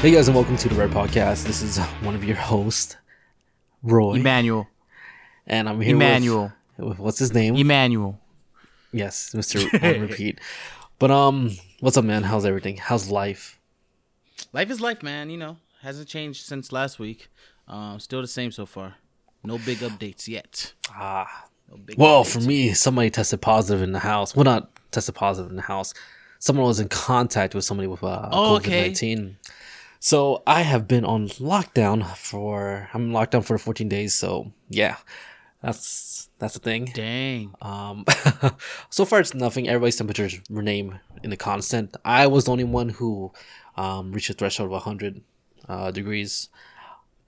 Hey guys, and welcome to the Red Podcast. This is one of your hosts, Roy, Emmanuel. and I'm here Emmanuel. With, with what's his name? Emmanuel. yes, Mister on repeat. But um, what's up, man? How's everything? How's life? Life is life, man. You know, hasn't changed since last week. Um, still the same so far. No big updates yet. Ah, No well, updates. for me, somebody tested positive in the house. Well, not tested positive in the house. Someone was in contact with somebody with uh, Oh, COVID okay. So I have been on lockdown for I'm locked down for 14 days. So yeah, that's that's the thing. Dang. Um, so far it's nothing. Everybody's temperatures remain in the constant. I was the only one who um, reached a threshold of 100 uh, degrees,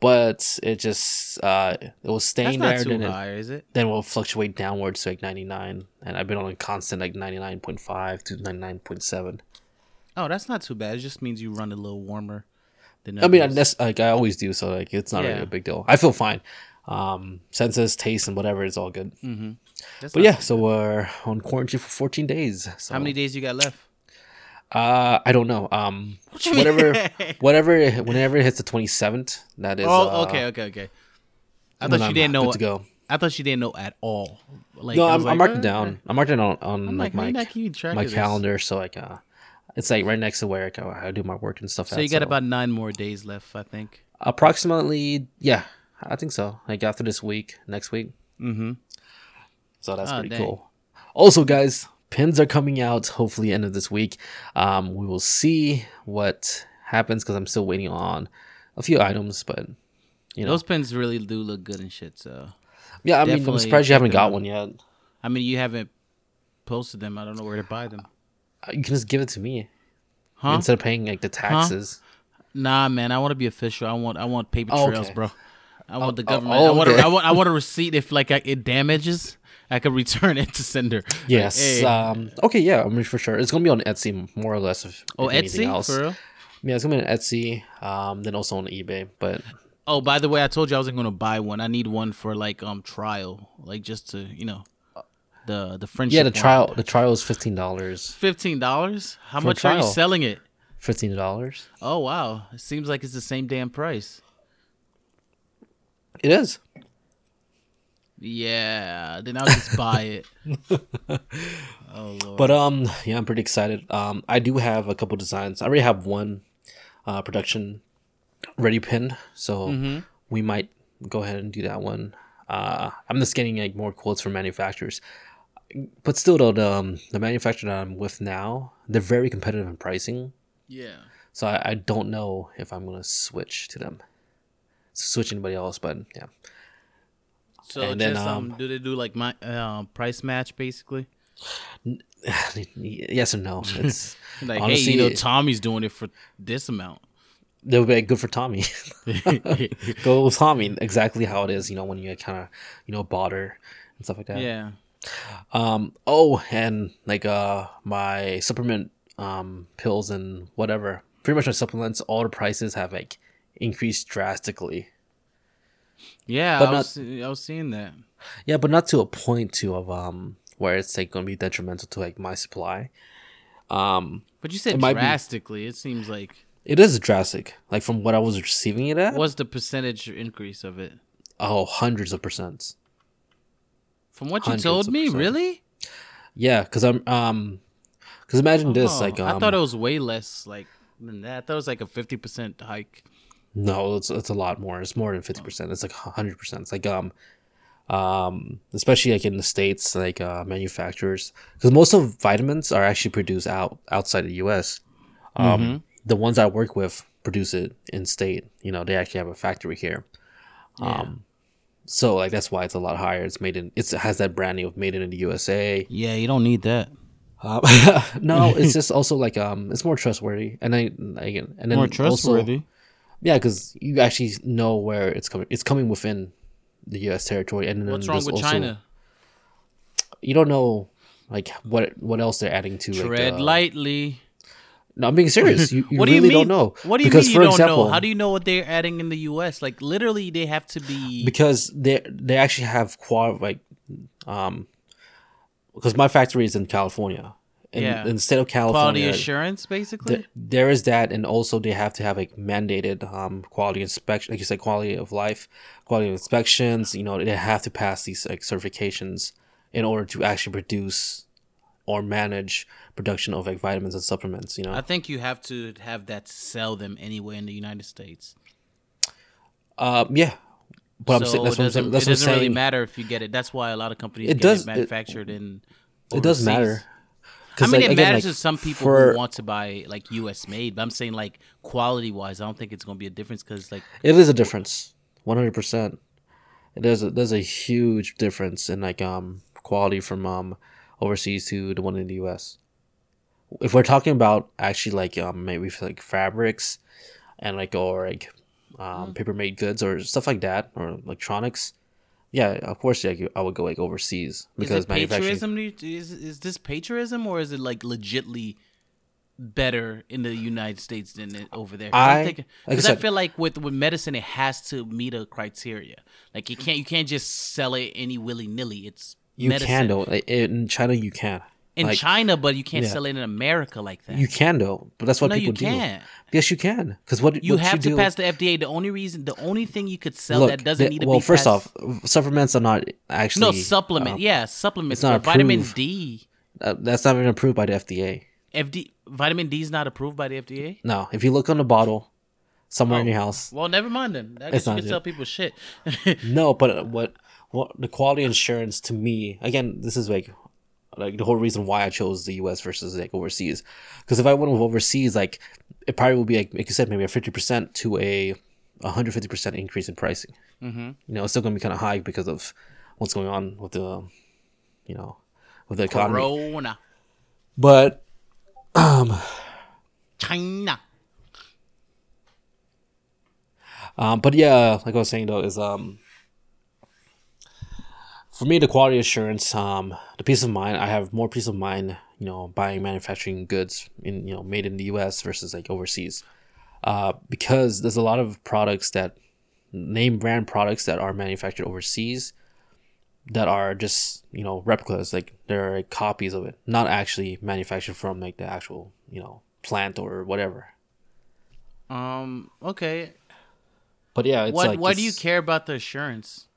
but it just uh, it was That's staying not there. too Then it, high, is it? then will fluctuate downwards to like 99, and I've been on a constant like 99.5 to 99.7. Oh, that's not too bad. It just means you run a little warmer I mean, I, like I always do, so like it's not really a big deal. I feel fine. Um, senses, taste, and whatever is all good. That's But yeah, so we're on quarantine for 14 days. So. How many days you got left? Uh, I don't know. Um, whatever, whatever, whenever it hits the twenty seventh, that is. oh, uh, okay, okay, okay. I thought you I'm didn't know. to go. I thought you didn't know at all. Like, No, I I'm, was I'm marking uh, down. I'm marking on on I'm like like, my not keeping track my calendar, so like uh, it's like right next to where like, I do my work and stuff. So at, you got about nine more days left, I think. approximately, yeah, I think so. Like after this week, next week. Mm-hmm. So that's Oh, pretty dang. cool. Also, guys, pins are coming out hopefully end of this week. Um, we will see what happens because I'm still waiting on a few items, but you know, Those pins really do look good and shit. So yeah, I mean, I'm surprised you haven't got one yet. I mean, you haven't posted them. I don't know where to buy them. You can just give it to me Huh? instead of paying like the taxes. Nah, man. I want to be official. I want. I want paper Oh, trails, okay. bro. I want the oh, government. oh, I want. okay. A, I want. I want a receipt if like I, it damages. I could return it to sender. Like, Yes. hey. Um. Okay. Yeah. I mean, for sure, it's gonna be on Etsy more or less. If, oh, if anything Etsy else. for real. Yeah, it's gonna be on Etsy. Um. Then also on eBay. But Oh, by the way, I told you I wasn't gonna buy one. I need one for like um trial, like just to you know, the the friendship. yeah, the one. trial. The trial is fifteen dollars. Fifteen dollars. How For much are you selling it? Fifteen dollars. Oh wow, it seems like it's the same damn price. It is. Yeah, then I'll just buy it. oh lord. But um, yeah, I'm pretty excited. Um, I do have a couple designs. I already have one uh, production ready pin, so Mm-hmm. we might go ahead and do that one. Uh, I'm just getting like more quotes from manufacturers, but still though the um, the manufacturer that I'm with now, they're very competitive in pricing. yeah. So I, I don't know if I'm gonna switch to them, switch anybody else. But yeah, So And just then, um, um, do they do like my uh, price match basically? yes and no. It's Like, Honestly, hey, you know, Tommy's doing it for this amount. they would be good for Tommy. go with Tommy exactly how it is. You know when you kind of you know bother and stuff like that. yeah. Um. Oh, and like uh my supplement um pills and whatever. Pretty much my supplements, all the prices have like increased drastically. Yeah, But I was I was seeing that. Yeah, but not to a point to of um where it's like going to be detrimental to like my supply. Um, But you said It might be- drastically. It seems like it is drastic. Like from what I was receiving it at, what's the percentage increase of it? oh, hundreds of percents. From what you told me, percent. really? Yeah, because I'm um, because imagine this Oh, like um, I thought it was way less like than that. I thought it was like a fifty percent hike. No, it's it's a lot more. It's more than fifty percent. It's like hundred percent. It's like um, um, especially like in the states, like uh, manufacturers, because most of vitamins are actually produced out outside the U.S. Um, the ones I work with produce it in state. You know, they actually have a factory here. Um, so like that's why it's a lot higher. It's made in. It's, it has that branding of made in the USA. Yeah, you don't need that. Um, no, it's just also like um, it's more trustworthy, and I again, and then More also- trustworthy. yeah, because you actually know where it's coming. It's coming within the U.S. territory, and then What's wrong with also- China? You don't know like what what else they're adding to. like, Tread the- lightly. No, I'm being serious. You, you what do really you mean? don't know. What do you because, mean you for don't example, know? How do you know what they're adding in the U.S.? Like literally, they have to be. Because they they actually have qual like, um, because my factory is in California, in, Yeah. in the state of Quality California, assurance, basically. th- there is that, and also they have to have like mandated um quality inspection, like you said, quality of life, quality of inspections. You know, they have to pass these like certifications in order to actually produce or manage production of like vitamins and supplements. You know, I think you have to have that to sell them anywhere in the United States. uh, yeah. But I'm so saying that's it what I'm saying. That's it I'm doesn't really matter if you get it. That's why a lot of companies It get does- it it- manufactured in. It does overseas. matter. I mean, like, it again, matters like, to some people for- who want to buy like U.S. made, but I'm saying like quality wise, I don't think it's gonna be a difference because like It is a difference, one hundred percent. It is. A, there's a huge difference in like um quality from um overseas to the one in the U.S. If we're talking about actually like um maybe like fabrics, and like or like um paper made goods or stuff like that or electronics, yeah, of course, like I would go like overseas because is patriotism? Is is this patriotism or is it like legitly better in the United States than it over there? I- Because like I I feel like with with medicine, it has to meet a criteria. Like you can't you can't just sell it any willy nilly. It's You medicine. can though. In China, you can. in like, China, but you can't yeah. sell it in America like that. You can though, but that's what no, people you do. can't. Yes, you can. Because what You what have to do, pass the FDA. The only reason, the only thing you could sell Look, that doesn't need to be. well, first passed- off, supplements are not actually no supplement. um, yeah, supplements. it's not vitamin. D, uh, that's not even approved by the FDA. FD, vitamin D is not approved by the FDA. No, if you look on the bottle, somewhere in Oh. your house, Well, never mind then. I It's guess you not can tell people shit. no. But what what the quality insurance to me again, this is like like the whole reason why I chose the U.S. versus like overseas. Because if I went with overseas, like it probably would be like like you said, maybe a fifty percent to a hundred fifty percent increase in pricing. Mm-hmm. You know, it's still going to be kind of high because of what's going on with the, you know, with the economy. Corona, But um, China. Um, but yeah, like I was saying though, is um, for me the quality assurance, um, the peace of mind. I have more peace of mind, you know, buying manufacturing goods in you know made in the U.S. versus like overseas, uh, because there's a lot of products that name brand products that are manufactured overseas that are just you know replicas, like they're like, copies of it, not actually manufactured from like the actual you know plant or whatever. Um. Okay. But yeah, it's What like Why do you care about the assurance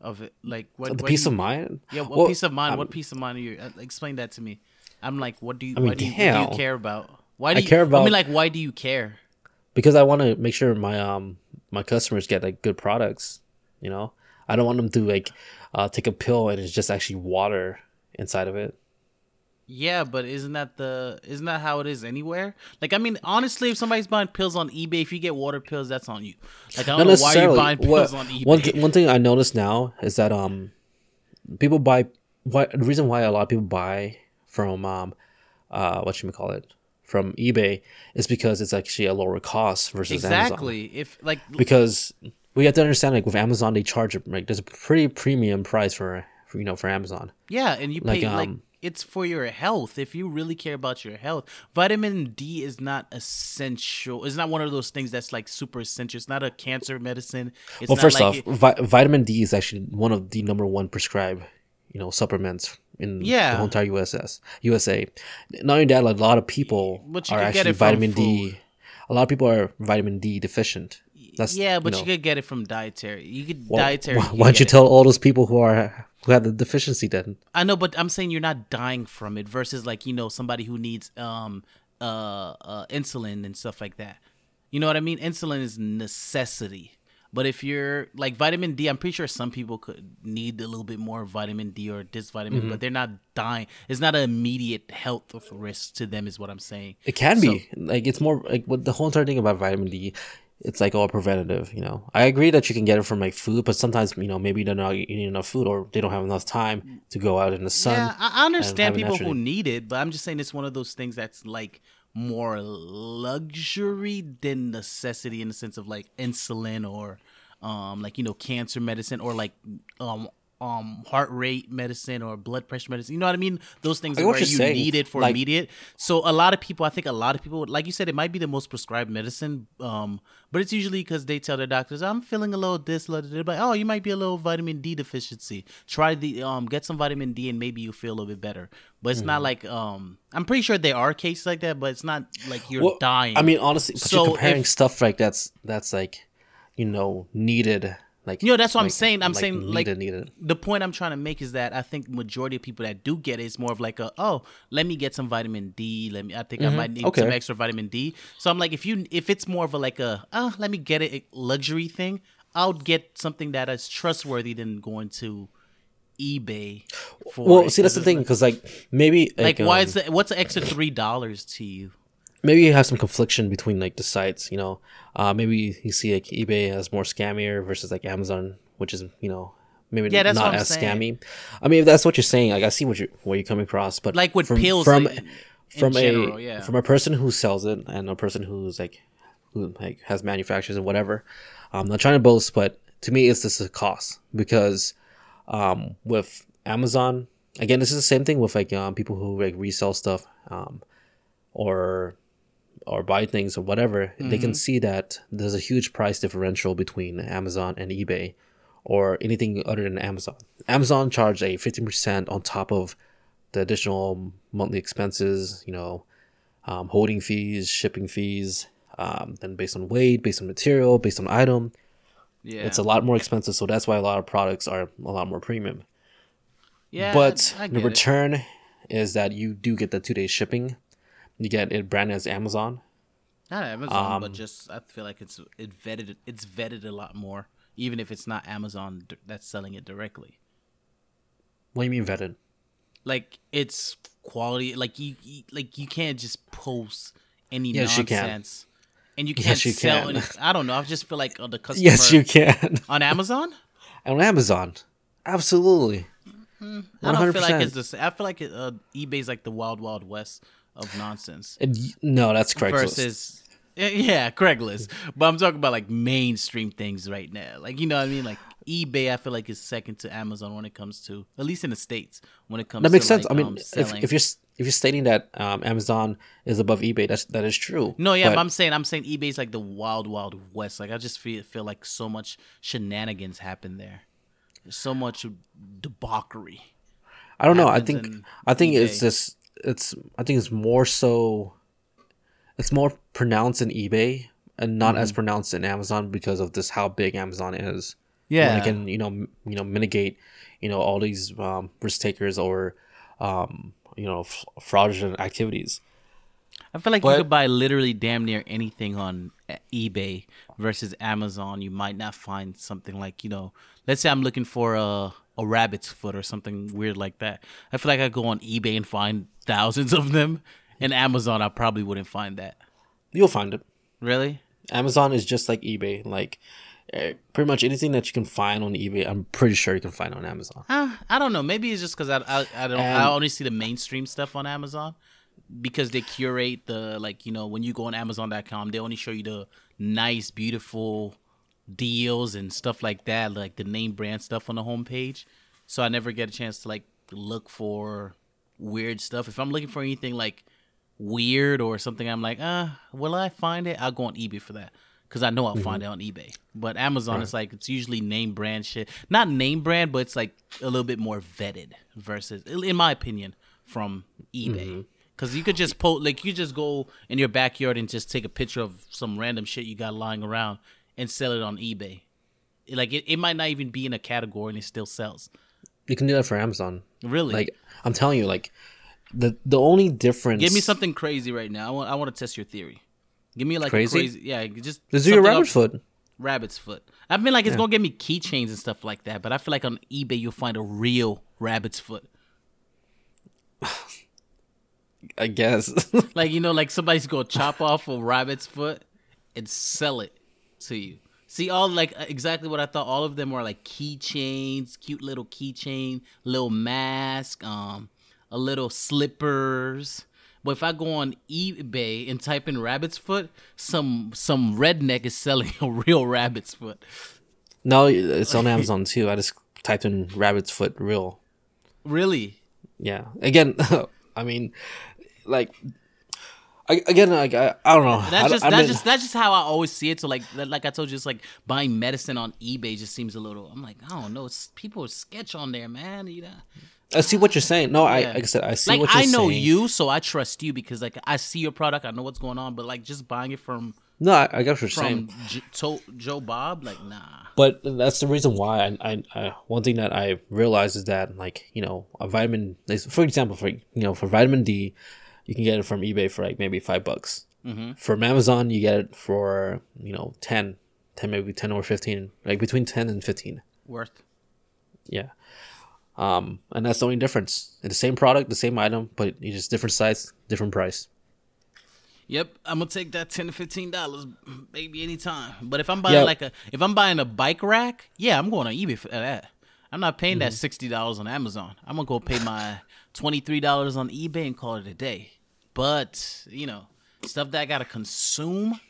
of it? Like what? The peace do of mind. Yeah. What Well, peace of mind? I'm- what peace of mind are you? Uh, explain that to me. I'm like, what do you? I mean, why do you, what do you care about? Why do I you care I mean, like, why do you care? because I want to make sure my um my customers get like good products. You know, I don't want them to like uh, take a pill and it's just actually water inside of it. Yeah, but isn't that the isn't that how it is anywhere? Like, I mean, honestly, if somebody's buying pills on eBay, if you get water pills, that's on you. Like, I don't know why you're buying pills on eBay. One th- one thing I notice now is that um people buy why the reason why a lot of people buy from um uh what should we call it from eBay is because it's actually a lower cost versus Amazon. exactly. If like, because we have to understand like with Amazon they charge like there's a pretty premium price for, for you know for Amazon. yeah, and you like, pay like um, it's for your health. If you really care about your health, vitamin D is not essential. It's not one of those things that's like super essential. It's not a cancer medicine. It's Well, first like off, vi- vitamin D is actually one of the number one prescribed, you know, supplements in Yeah. the whole entire USS USA. Not only that, like, a lot of people are actually it vitamin D. food. A lot of people are vitamin D deficient. That's yeah, but you, you, could get it from dietary. You could well, dietary. Why, you why don't you it. tell all those people who are have the deficiency then? I know, but I'm saying you're not dying from it versus like you know somebody who needs um uh, uh insulin and stuff like that. You know what I mean? Insulin is necessity. But if you're like vitamin D, I'm pretty sure some people could need a little bit more vitamin D or this vitamin, Mm-hmm. but they're not dying. It's not an immediate health risk to them, is what I'm saying. It can So- be like it's more like what the whole entire thing about vitamin D. It's like all preventative, you know. I agree that you can get it from like food, but sometimes you know maybe they're not eating enough food or they don't have enough time to go out in the sun. Yeah, I understand people who need it, but I'm just saying it's one of those things that's like more luxury than necessity in the sense of like insulin or um like you know cancer medicine or like um um heart rate medicine or blood pressure medicine. You know what I mean? Those things I are get what where you're saying. need it for Like- immediate. So a lot of people, I think a lot of people, like you said, it might be the most prescribed medicine. Um, but it's usually because they tell their doctors, "I'm feeling a little this, little that." But oh, you might be a little vitamin D deficiency. Try the um, get some vitamin D, and maybe you feel a little bit better. But it's Mm-hmm. not like um, I'm pretty sure there are cases like that, but it's not like you're Well, dying. I mean, honestly, So you're comparing if- stuff like that's that's like, you know, needed. Like You know, that's what I'm saying. I'm saying, like- needed, needed. the point I'm trying to make is that I think majority of people that do get it is more of like a oh let me get some vitamin D let me I think I might need Mm-hmm. Okay. some extra vitamin D so I'm like if you if it's more of a like a oh let me get it luxury thing I'll get something that is trustworthy than going to eBay for Well, it, see, that's the thing, because like maybe like, like, why um, is the, what's the extra three dollars to you maybe you have some confliction between like the sites. You know, uh, maybe you see like eBay as more scammier versus like Amazon, which is you know maybe Yeah, not as saying. scammy. I mean, if that's what you're saying, like I see what you where you're coming across, but like with from, pills from like, from general, a yeah. from a person who sells it and a person who's like who like has manufacturers and whatever. I'm not trying to boast, but to me, it's just a cost because um, with Amazon, again, this is the same thing with like um, people who like resell stuff um, or or buy things or whatever. They Mm-hmm. can see that there's a huge price differential between Amazon and eBay or anything other than Amazon. Amazon charge a 15% on top of the additional monthly expenses, you know, um, holding fees, shipping fees, um, then based on weight, based on material, based on item, yeah it's a lot more expensive. So that's why a lot of products are a lot more premium. yeah but I, I the return is that you do get the two day shipping. You get it branded as Amazon. Not Amazon, Um, but just I feel like it's it vetted it's vetted a lot more, even if it's not Amazon that's selling it directly. What do you mean vetted? Like it's quality. Like you, you like you can't just post any Yes, you can. nonsense, and you can't yes, you sell. can. Any, I don't know. I just feel like on the customer Yes, you can. on Amazon. on Amazon. Absolutely. I don't feel like it's the. I feel like it, uh, eBay's like the wild wild west of nonsense. And no, that's Craigslist. versus yeah, Craigslist. But I'm talking about like mainstream things right now. Like you know what I mean? Like eBay, I feel like is second to Amazon when it comes to at least in the states when it comes. To. That makes to, sense. like, I mean, um, if, if you're if you're stating that um, Amazon is above eBay, that's that is true. no, yeah, but, but I'm saying I'm saying eBay's like the wild wild west. Like I just feel feel like so much shenanigans happen there. There's so much debauchery. I don't know. I think I think it's just it's I think it's more so it's more pronounced in eBay and not Mm-hmm. as pronounced in Amazon because of this how big Amazon is. Yeah, and it can you know m- you know mitigate you know all these um, risk takers or um, you know f- fraudulent activities. I feel like But- you could buy literally damn near anything on uh, eBay versus Amazon. You might not find something like you know, let's say I'm looking for a a rabbit's foot or something weird like that. I feel like I go on eBay and find thousands of them. In Amazon, I probably wouldn't find that. You'll find it. Really? Amazon is just like eBay. Like eh, pretty much anything that you can find on eBay, I'm pretty sure you can find on Amazon. Uh, I don't know. Maybe it's just because I, I I don't And- I only see the mainstream stuff on Amazon because they curate the like you know when you go on Amazon.com they only show you the nice beautiful deals and stuff like that like the name brand stuff on the homepage. So I never get a chance to like look for weird stuff. If I'm looking for anything like weird or something, I'm like, uh, will I find it? I'll go on eBay for that because I know I'll find it on eBay. But Amazon, it's like it's usually name brand shit, not name brand, but it's like a little bit more vetted versus, in my opinion, from eBay. Because you could just post, like you just go in your backyard and just take a picture of some random shit you got lying around and sell it on eBay. Like it, it might not even be in a category and it still sells. You can do that for Amazon. Really? Like I'm telling you, like the the only difference. Give me something crazy right now. I want, I want to test your theory. Give me like Crazy? a crazy, yeah, just Let's do your something rabbit foot. rabbit's foot. I mean, like it's gonna give me keychains and stuff like that, but I feel like on eBay you'll find a real rabbit's foot. I guess. Like you know, like somebody's gonna chop off a rabbit's foot and sell it to you. See, all like exactly what I thought. All of them were like keychains, cute little keychain, little mask, um, a little slippers. But if I go on eBay and type in rabbit's foot, some some redneck is selling a real rabbit's foot. no, it's on Amazon too. I just typed in rabbit's foot real. Really? Yeah. Again, I mean, like, I, again, like I, I don't know. That's just I that's just that's just how I always see it. So like like I told you, it's like buying medicine on eBay just seems a little. I'm like, I don't know. It's people are sketch on there, man. You know. I see what you're saying. No, I like I said, I see like what you're I know saying. you, so I trust you because like I see your product, I know what's going on. But like just buying it from No, I, I what you're saying. from J- to- Joe Bob, like nah. But that's the reason why I, I, I one thing that I realized is that like you know a vitamin for example for you know for vitamin D you can get it from eBay for like maybe five bucks Mm-hmm. from Amazon you get it for you know 10, 10 maybe 10 or 15 like between 10 and 15 Worth. yeah um and that's the only difference it's the same product the same item but you just different size different price Yep, I'm gonna take that ten to fifteen dollars, baby, anytime. But if I'm buying Yeah. like a, if I'm buying a bike rack, yeah, I'm going on eBay for that. I'm not paying Mm-hmm. that sixty dollars on Amazon. I'm gonna go pay my twenty three dollars on eBay and call it a day. But you know, stuff that I gotta consume.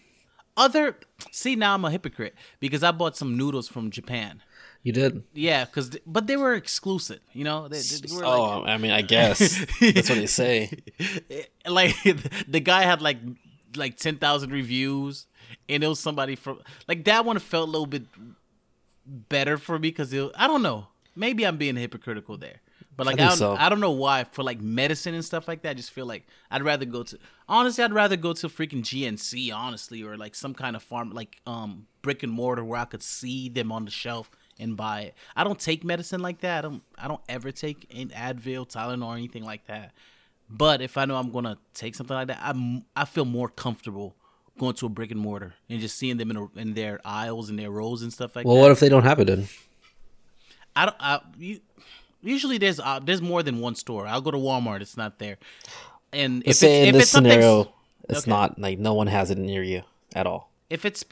Other, see now I'm a hypocrite because I bought some noodles from Japan. you did Yeah, cause but they were exclusive. You know, they, they were oh, like, oh I mean I guess that's what they say eh, like the guy had like like 10,000 reviews and it was somebody from like that one felt a little bit better for me cuz I don't know maybe I'm being hypocritical there but like I, think don't, so. I don't know why for like medicine and stuff like that I just feel like I'd rather go to honestly I'd rather go to freaking GNC honestly or like some kind of farm like um brick and mortar where I could see them on the shelf and buy it. I don't take medicine like that. I don't I don't ever take an Advil, Tylenol or anything like that. But if I know I'm gonna take something like that, I'm I feel more comfortable going to a brick and mortar and just seeing them in, a, in their aisles and their rows and stuff like well that. Well, what if they don't have it then I don't. I, you, usually there's uh, there's more than one store. I'll go to Walmart. It's not there. And if say it's, in if this it's something, scenario, it's Okay. not like no one has it near you at all. if it's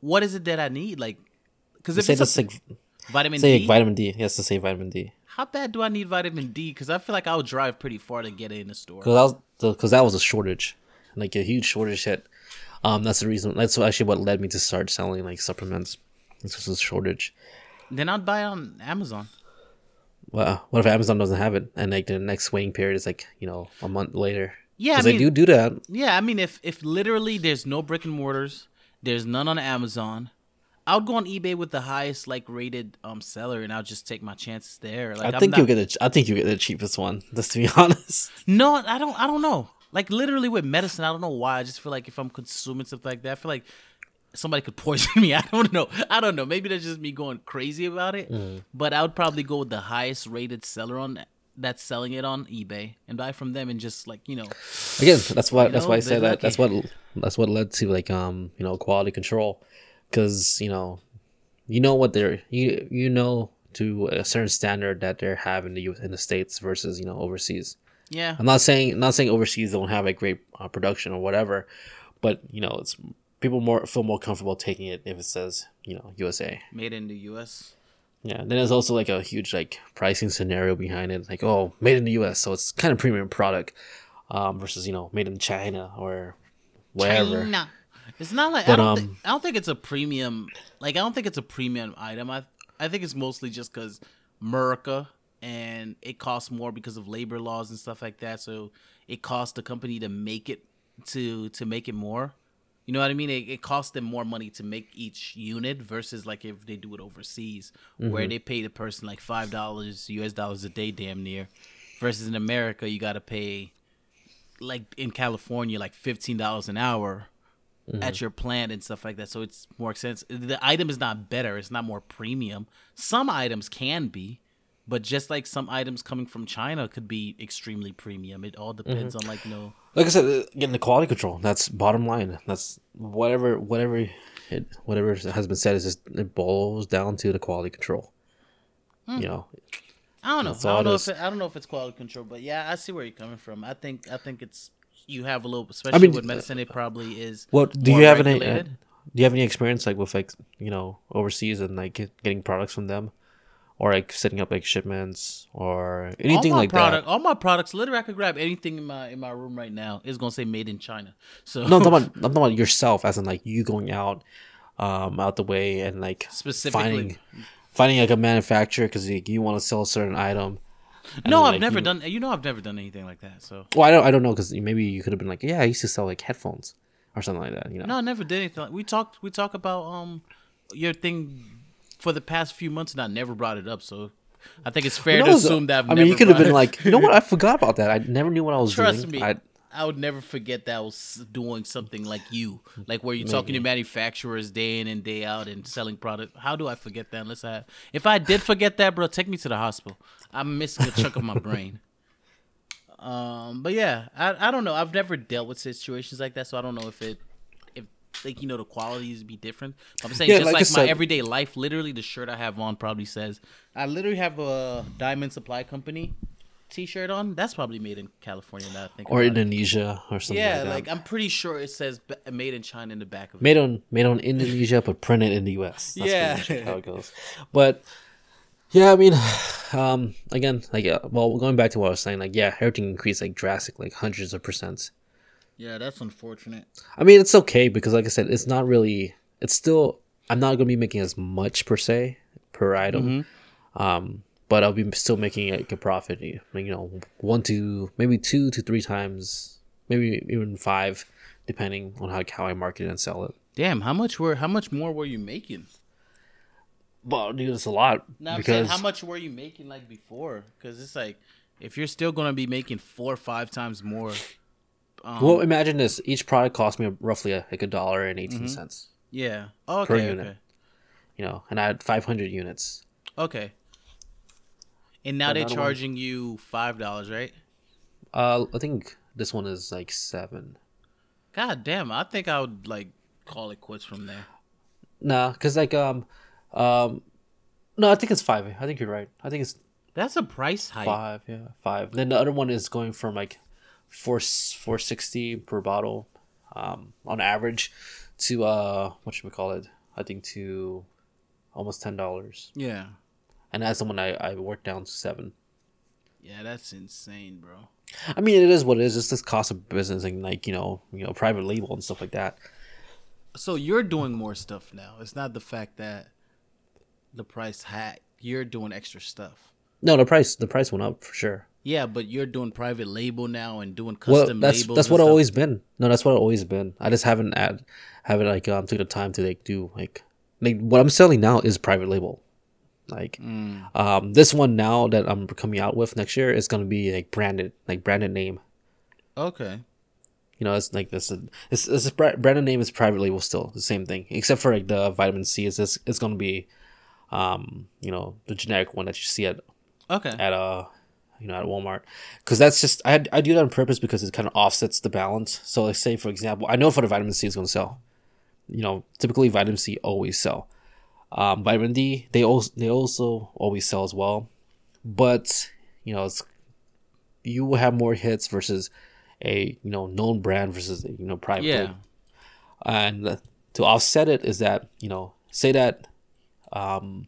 what is it that I need? Like, because if Say it's a, like, vitamin say D, vitamin D. Yes, to say vitamin D. how bad do I need vitamin D? Because I feel like I would drive pretty far to get it in the store. Because that was because that was a shortage, like a huge shortage hit. Um, that's the reason. That's actually what led me to start selling like supplements. This was a shortage. Then I'd buy it on Amazon. Well, what if Amazon doesn't have it, and like the next waiting period is like you know a month later? Yeah, I because mean, they do do that. Yeah, I mean, if if literally there's no brick and mortars, there's none on Amazon. I'll go on eBay with the highest like rated um seller, and I'll just take my chances there. Like I think not- you'll get the. I think you get the cheapest one. Just to be honest. No, I don't. I don't know. Like literally with medicine, I don't know why. I just feel like if I'm consuming stuff like that, I feel like somebody could poison me. I don't know. I don't know. Maybe that's just me going crazy about it. Mm. But I would probably go with the highest rated seller on that's selling it on eBay and buy from them and just like you know. Again, that's why. That's know, why I say that. That's what. That's what led to like um you know quality control, because you know, you know what they're you you know to a certain standard that they have in the U- in the states versus you know overseas. Yeah, I'm not saying not saying overseas don't have a great uh, production or whatever, but you know it's people more feel more comfortable taking it if it says you know USA. made in the U.S. Yeah, then there's also like a huge like pricing scenario behind it, like oh made in the U.S. so it's kind of premium product, um, versus you know made in China or wherever. China. It's not like But, I don't. um, think, I don't think it's a premium. Like I don't think it's a premium item. I I think it's mostly just because America and it costs more because of labor laws and stuff like that. So it costs the company to make it to to make it more. You know what I mean? It, it costs them more money to make each unit versus like if they do it overseas, where mm-hmm. they pay the person like five dollars U.S. dollars a day, damn near. Versus in America, you got to pay like in California, like fifteen dollars an hour at mm-hmm. your plant and stuff like that. So it's more expensive. The item is not better. It's not more premium. Some items can be, but just like some items coming from China could be extremely premium. It all depends mm-hmm. on like you know. Like I said, getting the quality control. That's bottom line. That's whatever whatever it whatever has been said is just it boils down to the quality control. Hmm. You know, I don't know. I don't know is. if it, I don't know if it's quality control, but yeah, I see where you're coming from. I think I think it's you have a little, especially mean, with medicine. It probably is. What do more you have any? Uh, do you have any experience like with like you know overseas and like getting products from them, or like setting up like shipments or anything like product, that? All my products, literally, I could grab anything in my in my room right now. It's gonna say made in China. So No, I'm talking, about, I'm talking about yourself, as in like you going out, um, out the way and like specifically, finding finding like a manufacturer because you, you want to sell a certain item. No, then, I've like, never you- done. You know, I've never done anything like that. So Well, I don't. I don't know because maybe you could have been like, yeah, I used to sell like headphones or something like that. You know. no, I never did anything. Like, we talked. We talk about um your thing for the past few months, and I never brought it up. So I think it's fair to assume that I've I mean, you could have been it- like, you know what? I forgot about that. I never knew what I was Trust doing. me, I, I, would never forget that I was doing something like you, like where you're talking to manufacturers day in and day out and selling product. How do I forget that? Unless I, if I did forget that, bro, take me to the hospital. I'm missing a chunk of my brain. Um, but yeah, I, I don't know. I've never dealt with situations like that, so I don't know if it, like you know the qualities be different. But I'm saying Yeah, just like like, my said- everyday life, literally the shirt I have on probably says I literally have a Diamond Supply Company T-shirt on. That's probably made in California. Now I think or about it. Indonesia or something. Yeah, like, that. like I'm pretty sure it says made in China in the back of it. made on made on Indonesia, but printed in the U.S. That's Yeah. how it goes. But yeah, I mean, um, again, like, uh, well, going back to what I was saying, like, yeah, everything increased like drastically, like hundreds of percents. Yeah, that's unfortunate. I mean, it's okay because, like I said, it's not really. It's still. I'm not gonna be making as much per se per item, um, but I'll be still making like a profit. You know, one to maybe two to three times, maybe even five, depending on how how I market and sell it. Damn, how much were how much more were you making? Well, dude, it's a lot Now I'm saying, because how much were you making like before? Because it's like if you're still gonna be making four or five times more. Um, well, imagine this: each product cost me roughly a, like a dollar and 18 cents. yeah. Oh, per okay. unit. Okay. You know, and I had 500 units. Okay. And now they're Another one. charging you five dollars, right? Uh, I think this one is like seven. God damn! I think I would like call it quits from there. Nah, cause like um, um, no, I think it's five. I think you're right. I think it's That's a price hike. five. Yeah, five. Then the other one is going from like four four sixty per bottle, um, on average, to uh, what should we call it? I think to almost ten dollars. Yeah. And as someone, I I worked down to seven. Yeah, that's insane, bro. I mean, it is what it is. It's this cost of business and like you know, you know, private label and stuff like that. So you're doing more stuff now. It's not the fact that the price hack. You're doing extra stuff. No, the price the price went up for sure. Yeah, but you're doing private label now and doing Well, custom that's labels. that's and what I've always been. No, that's what I've always been. I just haven't had haven't like um took the time to like do like like what I'm selling now is private label. Like Mm. um this one now that I'm coming out with next year is gonna be like branded like branded name. Okay. You know, it's like this. It's, it's a branded name is private label still the same thing, except for like the vitamin C. Is this? It's gonna be, um, you know, the generic one that you see at Okay. at uh you know at Walmart because that's just I I do that on purpose because it kind of offsets the balance. So like say for example, I know for the vitamin C is going to sell. You know, typically vitamin C always sell. Um, vitamin D they also they also always sell as well, but you know it's you will have more hits versus a you know known brand versus a, you know private Yeah. and to offset it is that you know say that um,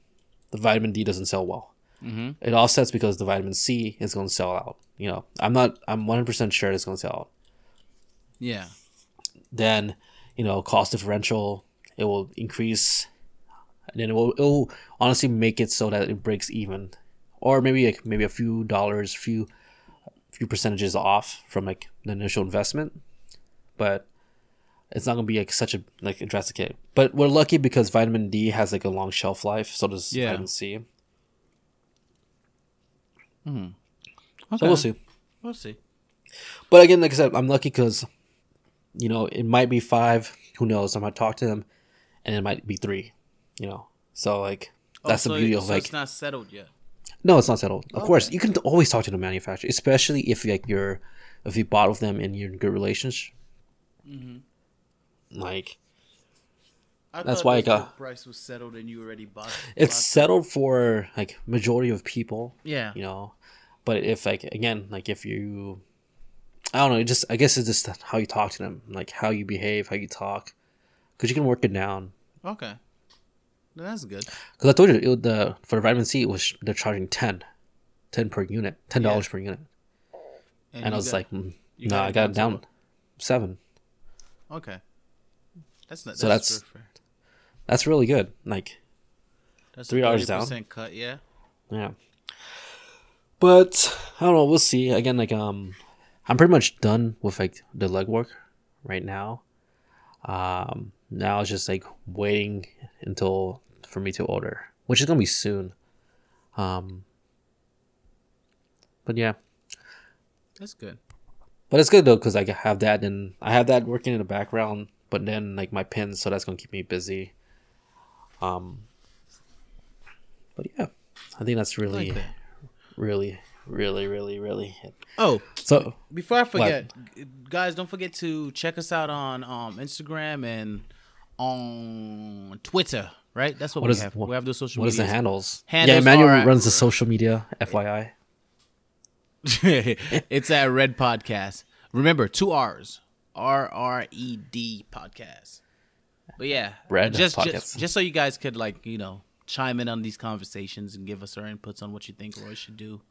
the vitamin D doesn't sell well Mm-hmm. it offsets because the vitamin C is going to sell out. You know, I'm not, I'm 100% sure it's going to sell out. Yeah. Then, you know, cost differential, it will increase. And then it will, it will honestly make it so that it breaks even. Or maybe like maybe a few dollars, few few percentages off from like the initial investment. But it's not gonna be like such a like a drastic hit. But we're lucky because vitamin D has like a long shelf life, so does Yeah. vitamin C. Okay. So we'll see. We'll see. But again, like I said, I'm lucky because, you know, it might be five. Who knows? I might talk to them, and it might be three. You know, so like that's Oh, the beauty of so like. it's not settled yet. no, it's not settled. Of course, you can always talk to the manufacturer, especially if like you're, if you bought with them and you're in good relations. Mm-hmm. Like I That's why I the got- price was settled and you already bought. it's bought- settled for like majority of people. yeah. you know but if like again like if you i don't know it just i guess it's just how you talk to them like how you behave how you talk because you can work it down Okay. No, That's good. because i told you it, the for the vitamin c it was they're charging 10 10 per unit ten dollars per unit and, i was got- like mm, no i got it down seven Okay. That's not. So that's that's- fair. That's really good like That's Three dollars 30% down. cut. Yeah. Yeah. But I don't know. We'll see. Again, like um, I'm pretty much done with like the legwork right now. Um, now it's just like waiting until for me to order, which is gonna be soon. Um, but yeah, That's good. but it's good though because I have that and I have that working in the background. But then like my pins, so that's gonna keep me busy. Um, but yeah, I think that's really, that. really, really, really, really. It. Oh, So before I forget, g- guys, don't forget to check us out on um, Instagram and on Twitter. Right, that's what, What we is- have. what- we have the social. what is the handles? Handles yeah, Emmanuel runs the social media. FYI. it's at Red Podcast. Remember, two R's. R R E D podcast. But yeah, Red just, just just so you guys could like you know chime in on these conversations and give us our inputs on what you think Roy should do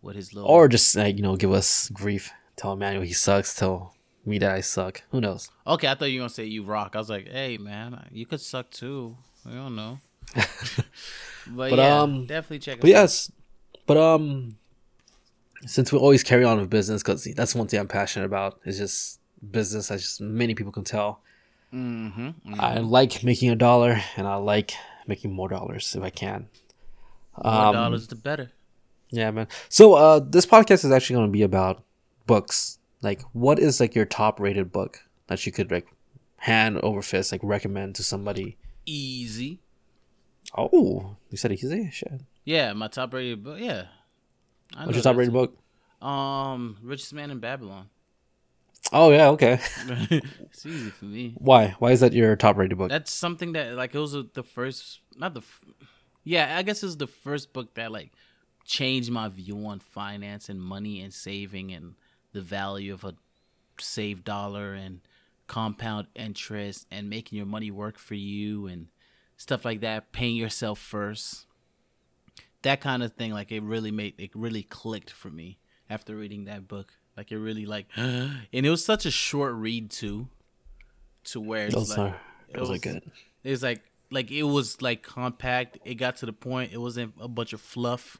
with his little. Or just like you know, give us grief. Tell Emmanuel he sucks. Tell me that I suck. Who knows? okay, I thought you were gonna say you rock. I was like, hey man, you could suck too. I don't know. but, But, yeah, um, definitely check. But out. yes, but um, since we always carry on with business, because that's one thing I'm passionate about. Is just business, as just many people can tell. Mm-hmm. I like making a dollar, and I like making more dollars if I can. More Um, dollars, the better. Yeah, man. So uh, this podcast is actually going to be about books. Like, what is like your top rated book that you could like hand over fist like recommend to somebody? Easy. Oh, you said easy. Shit. Yeah, my top rated book. Yeah. I What's your top rated book? Um, Richest Man in Babylon. Oh yeah, okay. it's easy for me. Why? Why is that your top rated book? That's something that like it was the first, not the, f- yeah, I guess it was the first book that like changed my view on finance and money and saving and the value of a saved dollar and compound interest and making your money work for you and stuff like that. Paying yourself first, that kind of thing. Like it really made it really clicked for me after reading that book. Like it really like, and it was such a short read too, to where it's those like are it was- good. it was like like it was like compact. It got to the point. It wasn't a bunch of fluff.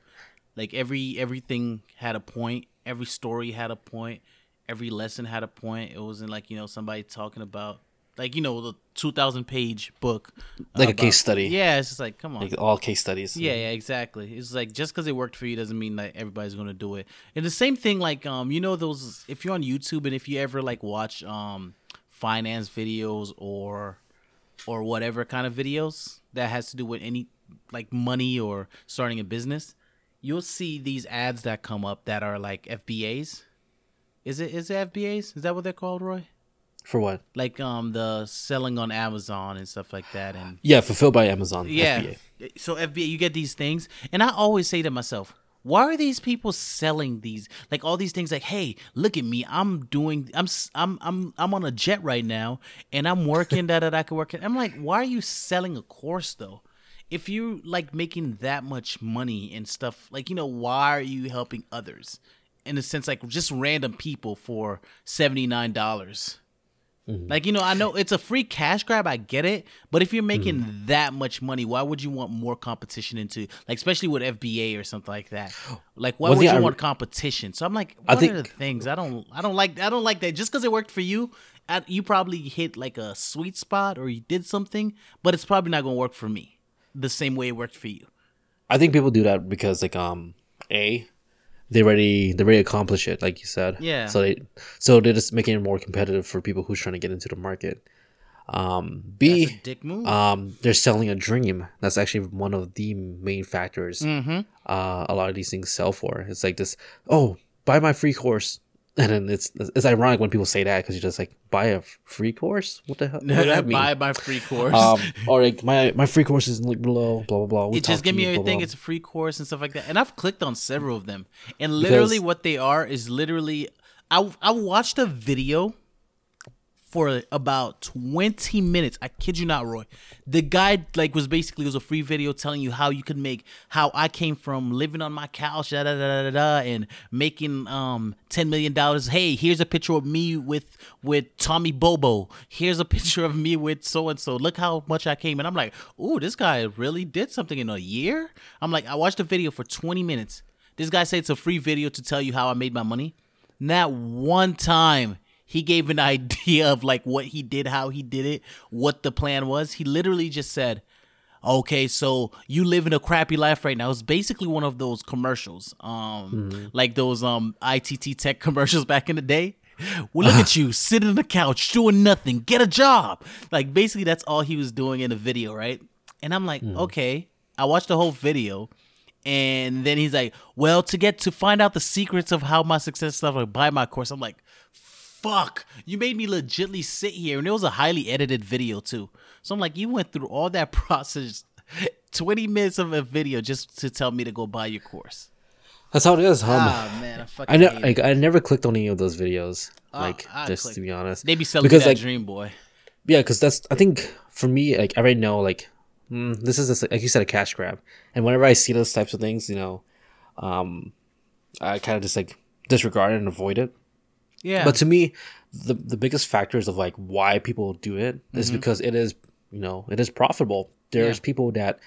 Like every everything had a point. Every story had a point. Every lesson had a point. It wasn't like you know somebody talking about like you know the two thousand page book, Like a case study. Yeah, it's just like come on. Like all case studies. Yeah, yeah, exactly. It's like just because it worked for you doesn't mean that everybody's gonna do it. And the same thing, like um, you know those if you're on YouTube and if you ever like watch um finance videos or or whatever kind of videos that has to do with any like money or starting a business, you'll see these ads that come up that are like FBAs. Is it is it FBAs? Is that what they're called, Roy? For what? Like um the selling on Amazon and stuff like that and Yeah, fulfilled by Amazon. Yeah. FBA. So FBA, you get these things and I always say to myself, why are these people selling these like all these things like hey look at me i'm doing i'm i'm i'm, I'm on a jet right now and i'm working that that i could work it i'm like why are you selling a course though if you like making that much money and stuff like you know why are you helping others in a sense like just random people for $79 Mm-hmm. Like, you know, I know it's a free cash grab, I get it, but if you're making mm-hmm. that much money, why would you want more competition into like especially with FBA or something like that? Like why well, would you want competition? So I'm like, what I think, are the things? I don't I don't like I don't like that. Just because it worked for you, you probably hit like a sweet spot or you did something, but it's probably not gonna work for me the same way it worked for you. I think people do that because like um A, they already they already accomplish it like you said Yeah. so they so they're just making it more competitive for people who's trying to get into the market um b That's a dick move. um they're selling a dream that's actually one of the main factors mm-hmm. uh a lot of these things sell for it's like this oh buy my free course and then it's it's ironic when people say that because you're just like buy a free course what the hell what that mean Buy my free course. um or like my my free course is linked below blah blah blah We'll it just give me blah, everything. blah. It's a free course and stuff like that. And I've clicked on several of them. And literally, Because- what they are is literally, I I watched a video for about 20 minutes. I kid you not, Roy. The guy like was basically was a free video telling you how you could make how I came from living on my couch, da da da da da, and making um 10 million dollars. Hey, here's a picture of me with with Tommy Bobo. Here's a picture of me with so and so. Look how much I came. And I'm like, ooh, this guy really did something in a year. I'm like, I watched the video for 20 minutes. This guy said it's a free video to tell you how I made my money. Not one time he gave an idea of like what he did, how he did it, what the plan was. He literally just said, "Okay, so you live in a crappy life right now." It's basically one of those commercials, um, mm-hmm. like those um ITT Tech commercials back in the day. Well, look at you sitting on the couch doing nothing. Get a job. Like basically, that's all he was doing in the video, right? And I'm like, mm. okay. I watched the whole video, and then he's like, "Well, to get to find out the secrets of how my success stuff, I buy my course." I'm like, fuck, you made me legitly sit here, and it was a highly edited video too. So I'm like, you went through all that process, 20 minutes of a video just to tell me to go buy your course. That's how it is, huh? Ah, man, I, I, like, I never clicked on any of those videos. Oh, like, I just clicked. to be honest, they be selling because, like, Dream Boy. Yeah, because that's I think for me, like I already know, like mm, this is a, like you said, a cash grab, and whenever I see those types of things, you know, um, I kind of just like disregard it and avoid it. Yeah. But to me, the the biggest factors of like why people do it is mm-hmm. because it is you know it is profitable. There's yeah. people that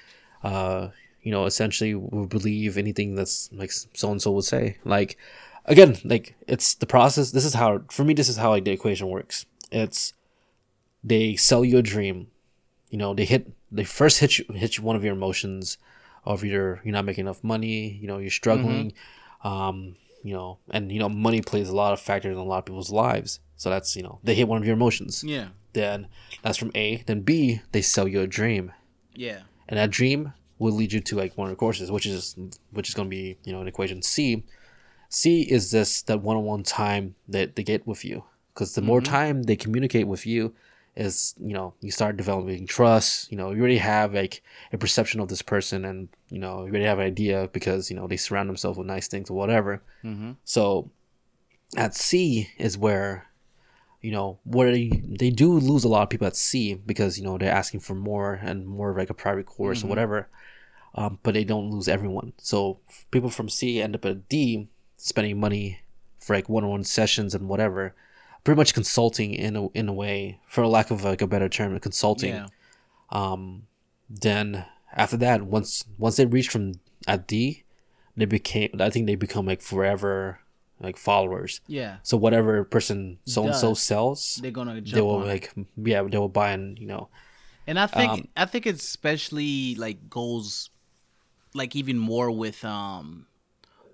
uh you know essentially will believe anything that's like so and so would say. Like again, like it's the process. This is how for me. This is how like the equation works. It's they sell you a dream. You know they hit they first hit you hit you one of your emotions of either you're not making enough money. You know you're struggling. Mm-hmm. Um, you know, and you know, money plays a lot of factors in a lot of people's lives. So that's you know, they hit one of your emotions. Yeah. Then that's from A. Then B, they sell you a dream. Yeah. And that dream will lead you to like one of the courses, which is which is going to be you know an equation C. C is this that one-on-one time that they get with you, because the mm-hmm. more time they communicate with you, is you know you start developing trust you know you already have like a perception of this person and you know you already have an idea because you know they surround themselves with nice things or whatever mm-hmm. so at c is where you know where they, they do lose a lot of people at c because you know they're asking for more and more like a private course mm-hmm. or whatever um, but they don't lose everyone so people from c end up at d spending money for like one-on-one sessions and whatever pretty much consulting in a in a way, for a lack of like a better term, consulting. Yeah. Um, then after that, once once they reach from at D, they became. I think they become like forever like followers. Yeah. So whatever person so and so sells, they're gonna they will like yeah they will buy and you know. And I think um, I think it's especially like goes like even more with um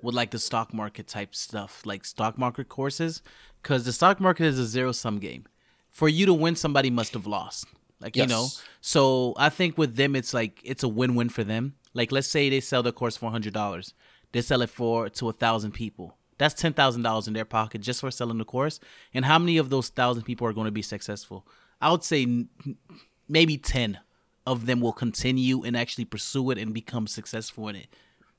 with like the stock market type stuff, like stock market courses, because the stock market is a zero sum game. For you to win, somebody must have lost. Like yes. you know, so I think with them, it's like it's a win win for them. Like let's say they sell the course for hundred dollars, they sell it for to a thousand people. That's ten thousand dollars in their pocket just for selling the course. And how many of those thousand people are going to be successful? I would say maybe ten of them will continue and actually pursue it and become successful in it,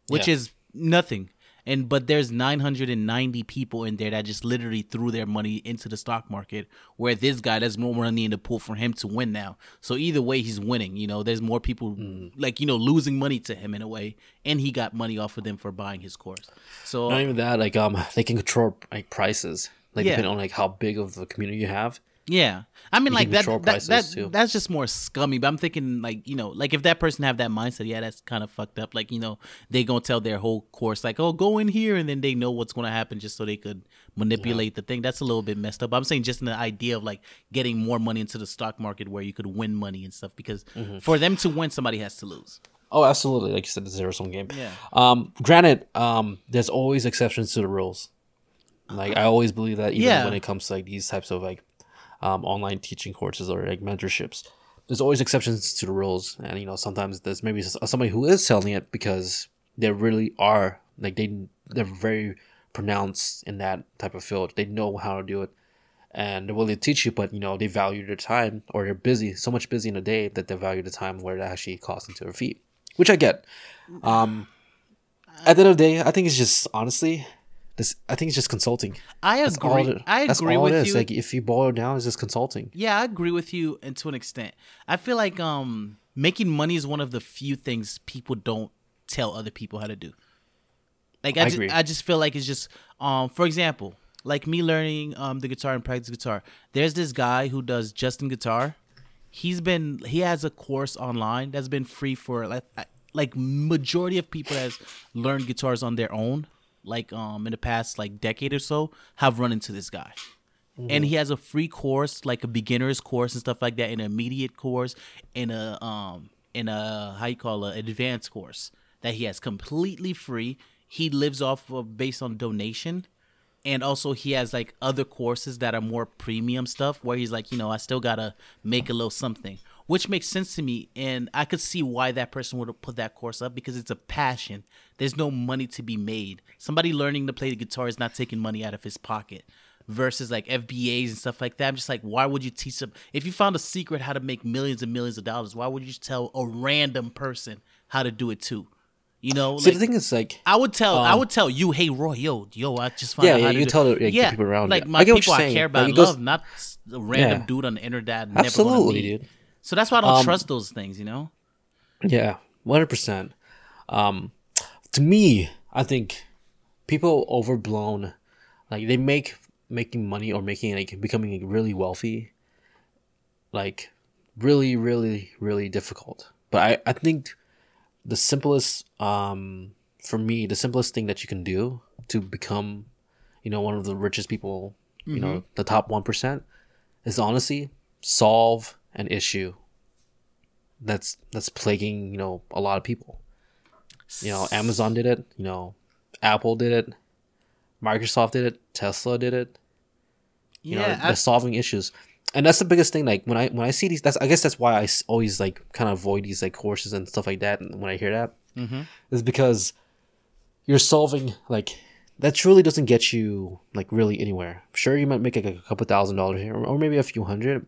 which yeah. is nothing and but there's 990 people in there that just literally threw their money into the stock market where this guy there's more money in the pool for him to win now. So either way he's winning you know? There's more people mm. like you know losing money to him in a way. And he got money off of them for buying his course. So not even that like um they can control like prices like yeah. depending on like how big of the community you have yeah, I mean, like that. That, that that's just more scummy. But I'm thinking, like you know, like if that person have that mindset, yeah, that's kind of fucked up. Like you know, they gonna tell their whole course, like, oh, go in here, and then they know what's gonna happen just so they could manipulate yeah. the thing. That's a little bit messed up. I'm saying just in the idea of like getting more money into the stock market where you could win money and stuff. Because mm-hmm. for them to win, somebody has to lose. Oh, absolutely. Like you said, the zero sum game. Yeah. Um, granted, um, there's always exceptions to the rules. Like I always believe that even yeah. when it comes to like these types of like um, online teaching courses or like mentorships. There's always exceptions to the rules, and you know sometimes there's maybe somebody who is selling it because they really are like they they're very pronounced in that type of field. They know how to do it, and they're willing to teach you. But you know they value their time, or they're busy so much busy in a day that they value the time where it actually costs them to their feet, which I get. Um, at the end of the day, I think it's just honestly, this I think it's just consulting. I agree. it- I that's agree all with you. Like if you boil it down, it's just consulting. Yeah, I agree with you and to an extent. I feel like um making money is one of the few things people don't tell other people how to do. Like I, I just, agree. I just feel like it's just um for example, like me learning um the guitar and practice guitar. There's this guy who does Justin Guitar. He's been he has a course online that's been free for like like majority of people that's learned guitars on their own like um in the past like decade or so have run into this guy. And he has a free course like a beginner's course and stuff like that an immediate course and a um in a how you call it advanced course that he has completely free. He lives off of based on donation. And also he has like other courses that are more premium stuff where he's like you know i still gotta make a little something which makes sense to me and i could see why that person would have put that course up because it's a passion there's no money to be made somebody learning to play the guitar is not taking money out of his pocket versus like fbas and stuff like that i'm just like why would you teach them if you found a secret how to make millions and millions of dollars why would you just tell a random person how to do it too you know See, like, the thing is like I would tell I Um, would tell you, hey Roy, yo, yo, I just found Yeah, out yeah, how you to can do- tell the- like, the people around like my I get what people you're I saying. care Like, about, it goes- love, not a random Yeah. dude on the internet. Never Absolutely, dude. So that's why I don't Um, trust those things, you know. Yeah, one hundred percent. Um, to me, I think people overblown, like they make making money or making like becoming like, really wealthy, like really, really, really difficult. But I, I think the simplest, um, for me, the simplest thing that you can do to become, you know, one of the richest people, you know, the top one percent, is honestly solve an issue that's that's plaguing you know a lot of people. You know amazon did it you know apple did it microsoft did it tesla did it. You know Yeah, they're solving issues. And that's the biggest thing like when i when i see these that's i guess that's why I always like kind of avoid these like courses and stuff like that and when i hear that Mhm. is because you're solving like that truly doesn't get you like really anywhere. Sure you might make like a couple thousand dollars here or maybe a few hundred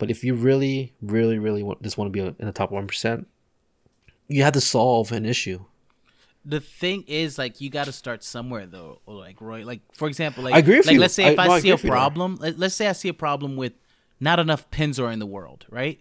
but if you really really really want, just want to be in the top 1% you have to solve an issue the thing is like you got to start somewhere though like roy like for example like I agree with like you. let's say if i, no, I see agree a with you there. problem let, let's say i see a problem with not enough pins are in the world right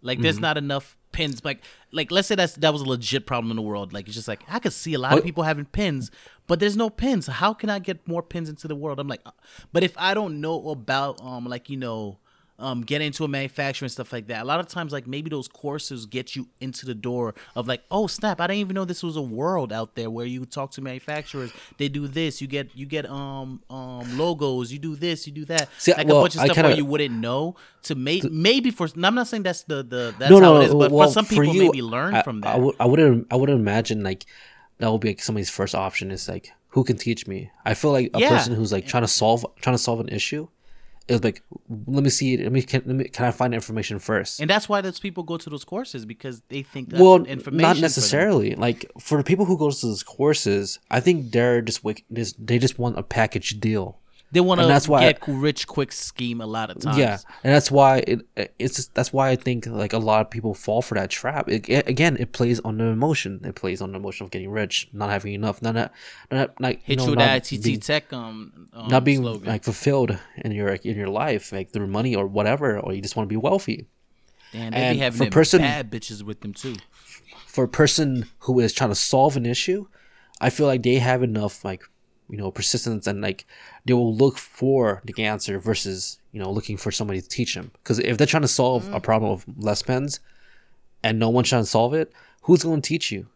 like there's Mm-hmm. not enough pins like like let's say that's that was a legit problem in the world like it's just like i could see a lot of people having pins but there's no pins how can i get more pins into the world i'm like uh, but if i don't know about um like you know um, get into a manufacturer and stuff like that. A lot of times, like maybe those courses get you into the door of like, oh snap! I didn't even know this was a world out there where you talk to manufacturers. They do this. You get you get um um logos. You do this. You do that. See, like well, a bunch of stuff kinda- where you wouldn't know. To make maybe for I'm not saying that's the the that's no how no it is, but well, for some people you, maybe learn I, from that. I wouldn't I wouldn't imagine like that would be like somebody's first option is like who can teach me. I feel like a Yeah. person who's like trying to solve trying to solve an issue is like let me see it. Let me can, let me can I find information first. and that's why those people go to those courses because they think that's well, information. not necessarily. Like for the people who go to those courses, I think they're just just they just want a package deal. They want to that's why- get rich quick scheme a lot of times. Yeah, and that's why it it's just, that's why I think like a lot of people fall for that trap. It, it- again, it plays on the emotion. It plays on the emotion of getting rich, not having enough, not not, not like you know, you with not that ITT being, Tech um, um not being slogan. like fulfilled in your in your life, like through money or whatever, or you just want to be wealthy. Damn, they and be having for person- bad bitches with them too. For a person who is trying to solve an issue, I feel like they have enough like you know persistence and like they will look for the answer versus you know looking for somebody to teach them. Because if they're trying to solve Mm. a problem of less pens, and no one's trying to solve it, who's going to teach you?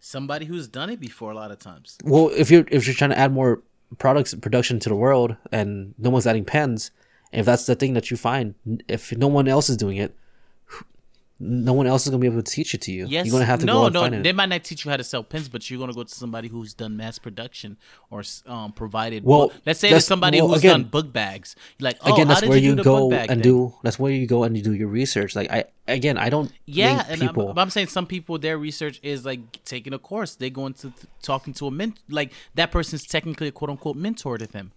Somebody who's done it before a lot of times. Well, if you're if you're trying to add more products and production to the world, and no one's adding pens, if that's the thing that you find, if no one else is doing it, no one else is going to be able to teach it to you. Yes, you're going to have to no, go no. find it. They might not teach you how to sell pins, but you're gonna go to somebody who's done mass production or um, provided. Well, book- let's say there's somebody well, who's again- done book bags. Like, oh, again, that's did where you, you, go and thing? do. That's where you go and you do your research. Like I again, I don't. Yeah, and people. I'm, I'm saying some people their research is like taking a course. They go into th- talking to a ment like that person's technically a quote unquote mentor to them.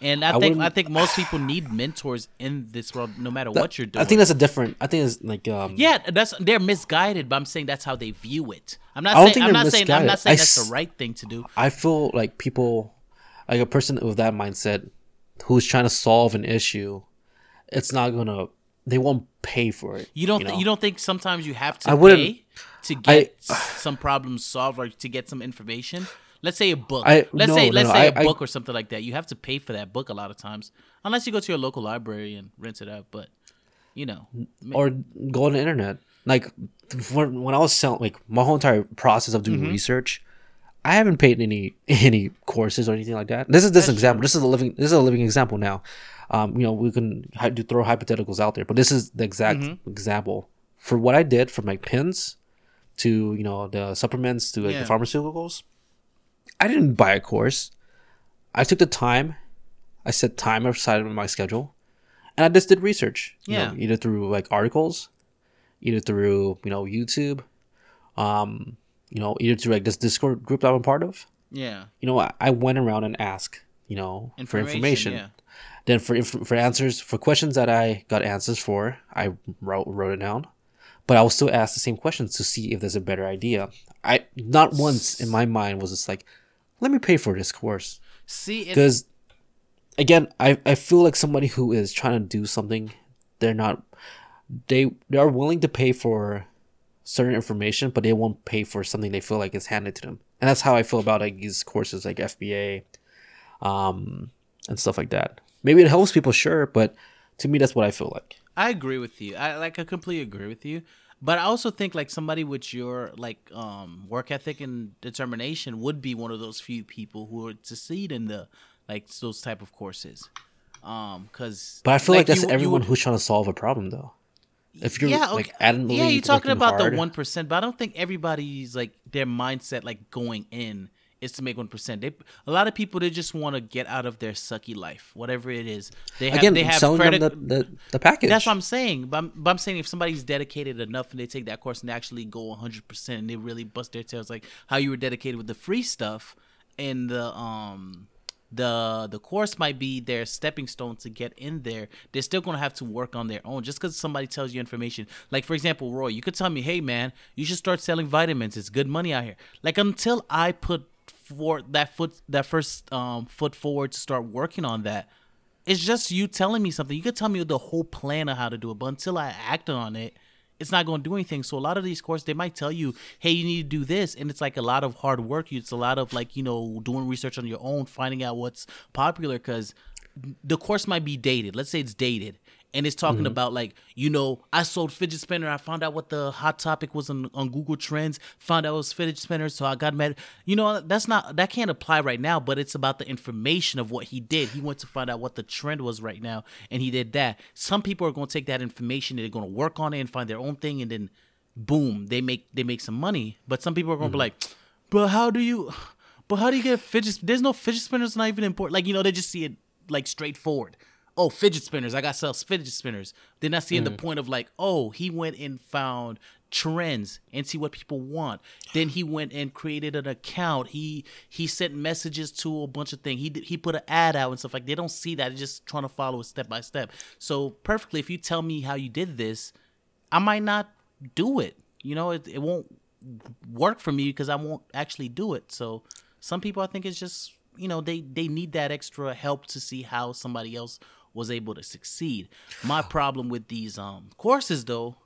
And I, I think I think most people need mentors in this world, no matter what you're doing. I think that's a different. I think it's like um. yeah, that's they're misguided, but I'm saying that's how they view it. I'm not I don't saying think I'm not saying I'm not saying that's s- the right thing to do. I feel like people, like a person with that mindset, who's trying to solve an issue, it's not gonna. They won't pay for it. You don't you, know? you don't think sometimes you have to I wouldn't- pay to I- get some problems solved or to get some information? Let's say a book. I- let's no, say no, let's no, say I- a I- book or something like that. You have to pay for that book a lot of times, unless you go to your local library and rent it out. But you know, or go on the internet. Like when, when I was selling, like my whole entire process of Mm-hmm. doing research, I haven't paid any any courses or anything like that. This is this example. This is a living. This is a living example now. Um, you know, we can hy- do throw hypotheticals out there, but this is the exact Mm-hmm. example for what I did from my pins to you know the supplements to like Yeah. the pharmaceuticals. I didn't buy a course. I took the time. I set time aside in my schedule, and I just did research. you know, Yeah. either through like articles, either through you know YouTube, um, you know, either through like this Discord group that I'm a part of. yeah, You know, I, I went around and asked, you know, for information. Yeah. Then for inf- for answers for questions that I got answers for, I wrote wrote it down. But I will still ask the same questions to see if there's a better idea. I not once in my mind was just like, let me pay for this course See, it, because again, I I feel like somebody who is trying to do something, they're not they they are willing to pay for certain information, but they won't pay for something they feel like is handed to them. And that's how I feel about like these courses like FBA, um, and stuff like that. Maybe it helps people, sure, but to me, that's what I feel like. I agree with you. I like I completely agree with you. But I also think like somebody with your like um work ethic and determination would be one of those few people who would succeed in the like those type of courses. Um, cause But I feel like, that's you- you everyone would- who's trying to solve a problem, though. If you're yeah, like okay. adamantly yeah, you're talking about hard, the one percent, but I don't think everybody's like their mindset like going in is to make one percent. They a lot of people they just want to get out of their sucky life, whatever it is. They have again they have selling credit. them the, the, the package. That's what I'm saying. But I'm, but I'm saying if somebody's dedicated enough and they take that course and they actually go 100% and they really bust their tails, like how you were dedicated with the free stuff and the um the the course might be their stepping stone to get in there. They're still gonna have to work on their own. Just because somebody tells you information, like for example, Roy, you could tell me, "Hey, man, you should start selling vitamins. It's good money out here." Like until I put for that foot that first um foot forward to start working on that it's just you telling me something. You could tell me the whole plan of how to do it, but until I act on it, it's not going to do anything. So a lot of these courses, they might tell you, "Hey, you need to do this," and it's like a lot of hard work. It's a lot of like you know doing research on your own, finding out what's popular because the course might be dated. Let's say it's dated. And it's talking mm-hmm. about like, you know, I sold fidget spinner. I found out what the hot topic was on, on Google Trends. Found out it was fidget spinner, so I got mad. You know, that's not that can't apply right now. But it's about the information of what he did. He went to find out what the trend was right now, and he did that. Some people are going to take that information. and They're going to work on it and find their own thing, and then boom, they make they make some money. But some people are going to be mm-hmm. like, but how do you? But how do you get fidget? There's no fidget spinners. Not even important. Like you know, they just see it like straightforward. Oh, fidget spinners. I got sell fidget spinners. They're not seeing the mm. point of like, oh, he went and found trends and see what people want. Then he went and created an account. He he sent messages to a bunch of things. He he put an ad out and stuff like. They don't see that. They're just trying to follow it step by step. So perfectly, if you tell me how you did this, I might not do it. You know, it, it won't work for me because I won't actually do it. So some people, I think, it's just you know they they need that extra help to see how somebody else was able to succeed. My problem with these um courses though,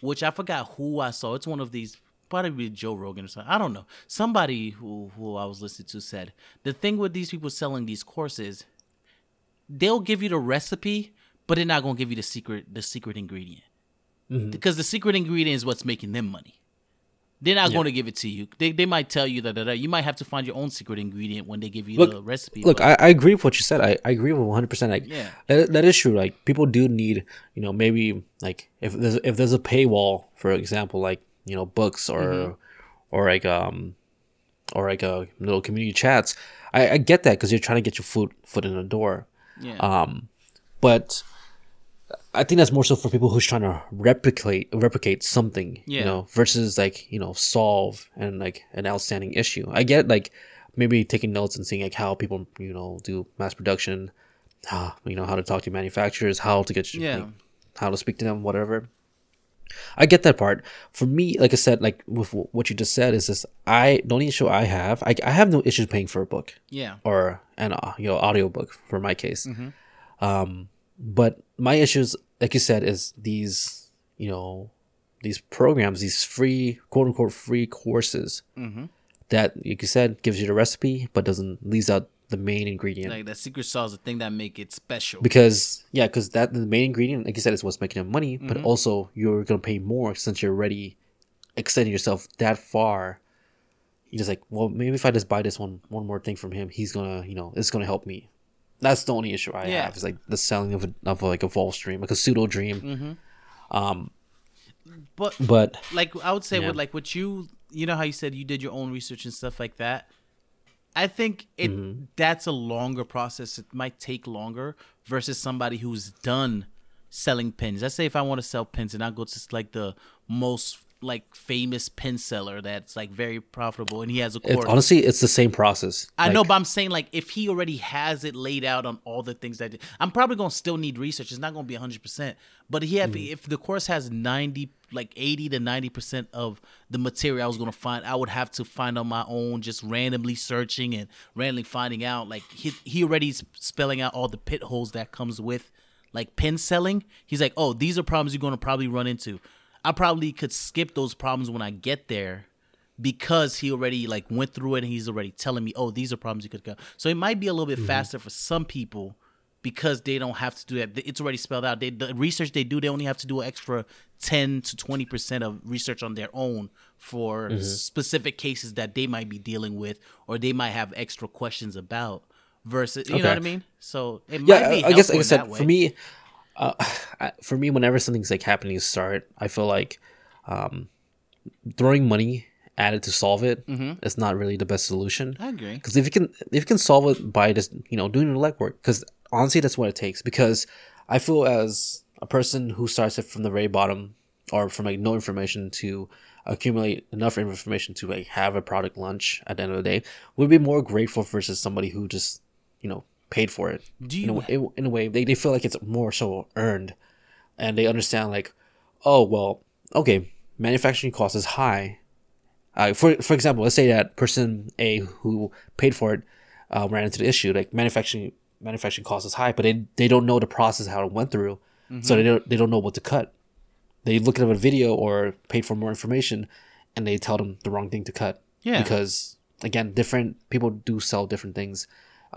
which I forgot who I saw. It's one of these. Probably Joe Rogan or something. I don't know. Somebody who who I was listening to said the thing with these people selling these courses, they'll give you the recipe, but they're not gonna give you the secret the secret ingredient because the secret ingredient is what's making them money. They're not going to give it to you. They, they might tell you that, that, that you might have to find your own secret ingredient when they give you Look- the recipe. Look, I, I agree with what you said. I, I agree with one hundred percent. Like, Yeah. that, that is true. Like, people do need, you know, maybe like if there's if there's a paywall, for example, like you know, books or Mm-hmm. or like um or like a little community chats. I, I get that because you're trying to get your foot foot in the door. yeah. Um, but I think that's more so for people who's trying to replicate replicate something, Yeah. you know, versus like you know solve and like an outstanding issue. I get like maybe taking notes and seeing like how people you know do mass production uh, you know how to talk to manufacturers, how to get Yeah. like, how to speak to them, whatever. I get that part. For me, like I said, like with what you just said, is this I the only issue I have, I, I have no issues paying for a book Yeah. or an uh, you know audiobook for my case. Mm-hmm. Um, but my issues, like you said, is these you know these programs, these free quote unquote free courses Mm-hmm. that, like you said, gives you the recipe but doesn't leaves out the main ingredient. Like that secret sauce, the thing that make it special. because yeah, because that the main ingredient, like you said, is what's making them money. But Mm-hmm. also you're gonna pay more since you're already extending yourself that far. You're just like, well, maybe if I just buy this one one more thing from him, he's gonna, you know, it's gonna help me. That's the only issue I Yeah. have. Is like the selling of a, of like a false dream, like a pseudo dream. Mm-hmm. Um, but but like I would say Yeah. with like what you you know how you said you did your own research and stuff like that. I think it Mm-hmm. that's a longer process. It might take longer versus somebody who's done selling pins. Let's say if I want to sell pins and I go to like the most like famous pin seller that's like very profitable and he has a it's, course. honestly, it's the same process. I know, but I'm saying like if he already has it laid out on all the things that I'm probably gonna still need research. It's not gonna be 100, percent but he have Mm-hmm. if the course has 90, like 80 to 90 percent of the material I was gonna find, I would have to find on my own, just randomly searching and randomly finding out. Like he he already is spelling out all the pit holes that comes with like pen selling. He's like, oh, these are problems you're gonna probably run into. I probably could skip those problems when I get there because he already like went through it and he's already telling me, oh, these are problems you could go. So it might be a little bit mm-hmm. faster for some people because they don't have to do that. It's already spelled out. They, the research they do, they only have to do an extra ten to twenty percent of research on their own for mm-hmm. specific cases that they might be dealing with or they might have extra questions about. Versus, you know what I mean? So it might yeah, be. I guess like I said, for me, uh, for me, whenever something's like happening to start, I feel like um, throwing money at it to solve it it is not really the best solution. Mm-hmm. I agree. Because if you can, if you can solve it by just you know doing the legwork, because honestly, that's what it takes. Because I feel as a person who starts it from the very bottom or from like no information to accumulate enough information to like have a product launch at the end of the day would be more grateful versus somebody who just you know paid for it. Do in a, you- way- in a way they, they feel like it's more so earned, and they understand like, oh well, okay, manufacturing cost is high. Uh, for for example, let's say that person A who paid for it uh, ran into the issue like manufacturing manufacturing cost is high, but they they don't know the process how it went through, so they don't they don't know what to cut. They look at a video or paid for more information, and they tell them the wrong thing to cut. Yeah. because again, different people do sell different things.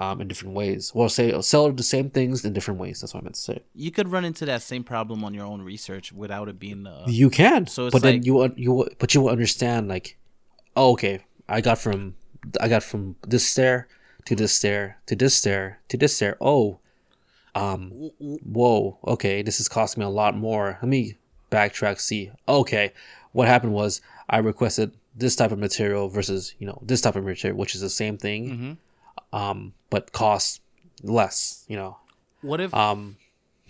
Um, in different ways, well, say sell the same things in different ways. That's what I meant to say. You could run into that same problem on your own research without it being. Uh, You can, So it's but then you you but you will understand like, oh, okay, I got from I got from this stair to this stair to this stair to this stair. Oh, um, whoa, okay, this is costing me a lot more. Let me backtrack. See, okay, what happened was I requested this type of material versus you know this type of material, which is the same thing, Mm-hmm. um, but costs less. You know, What if? um,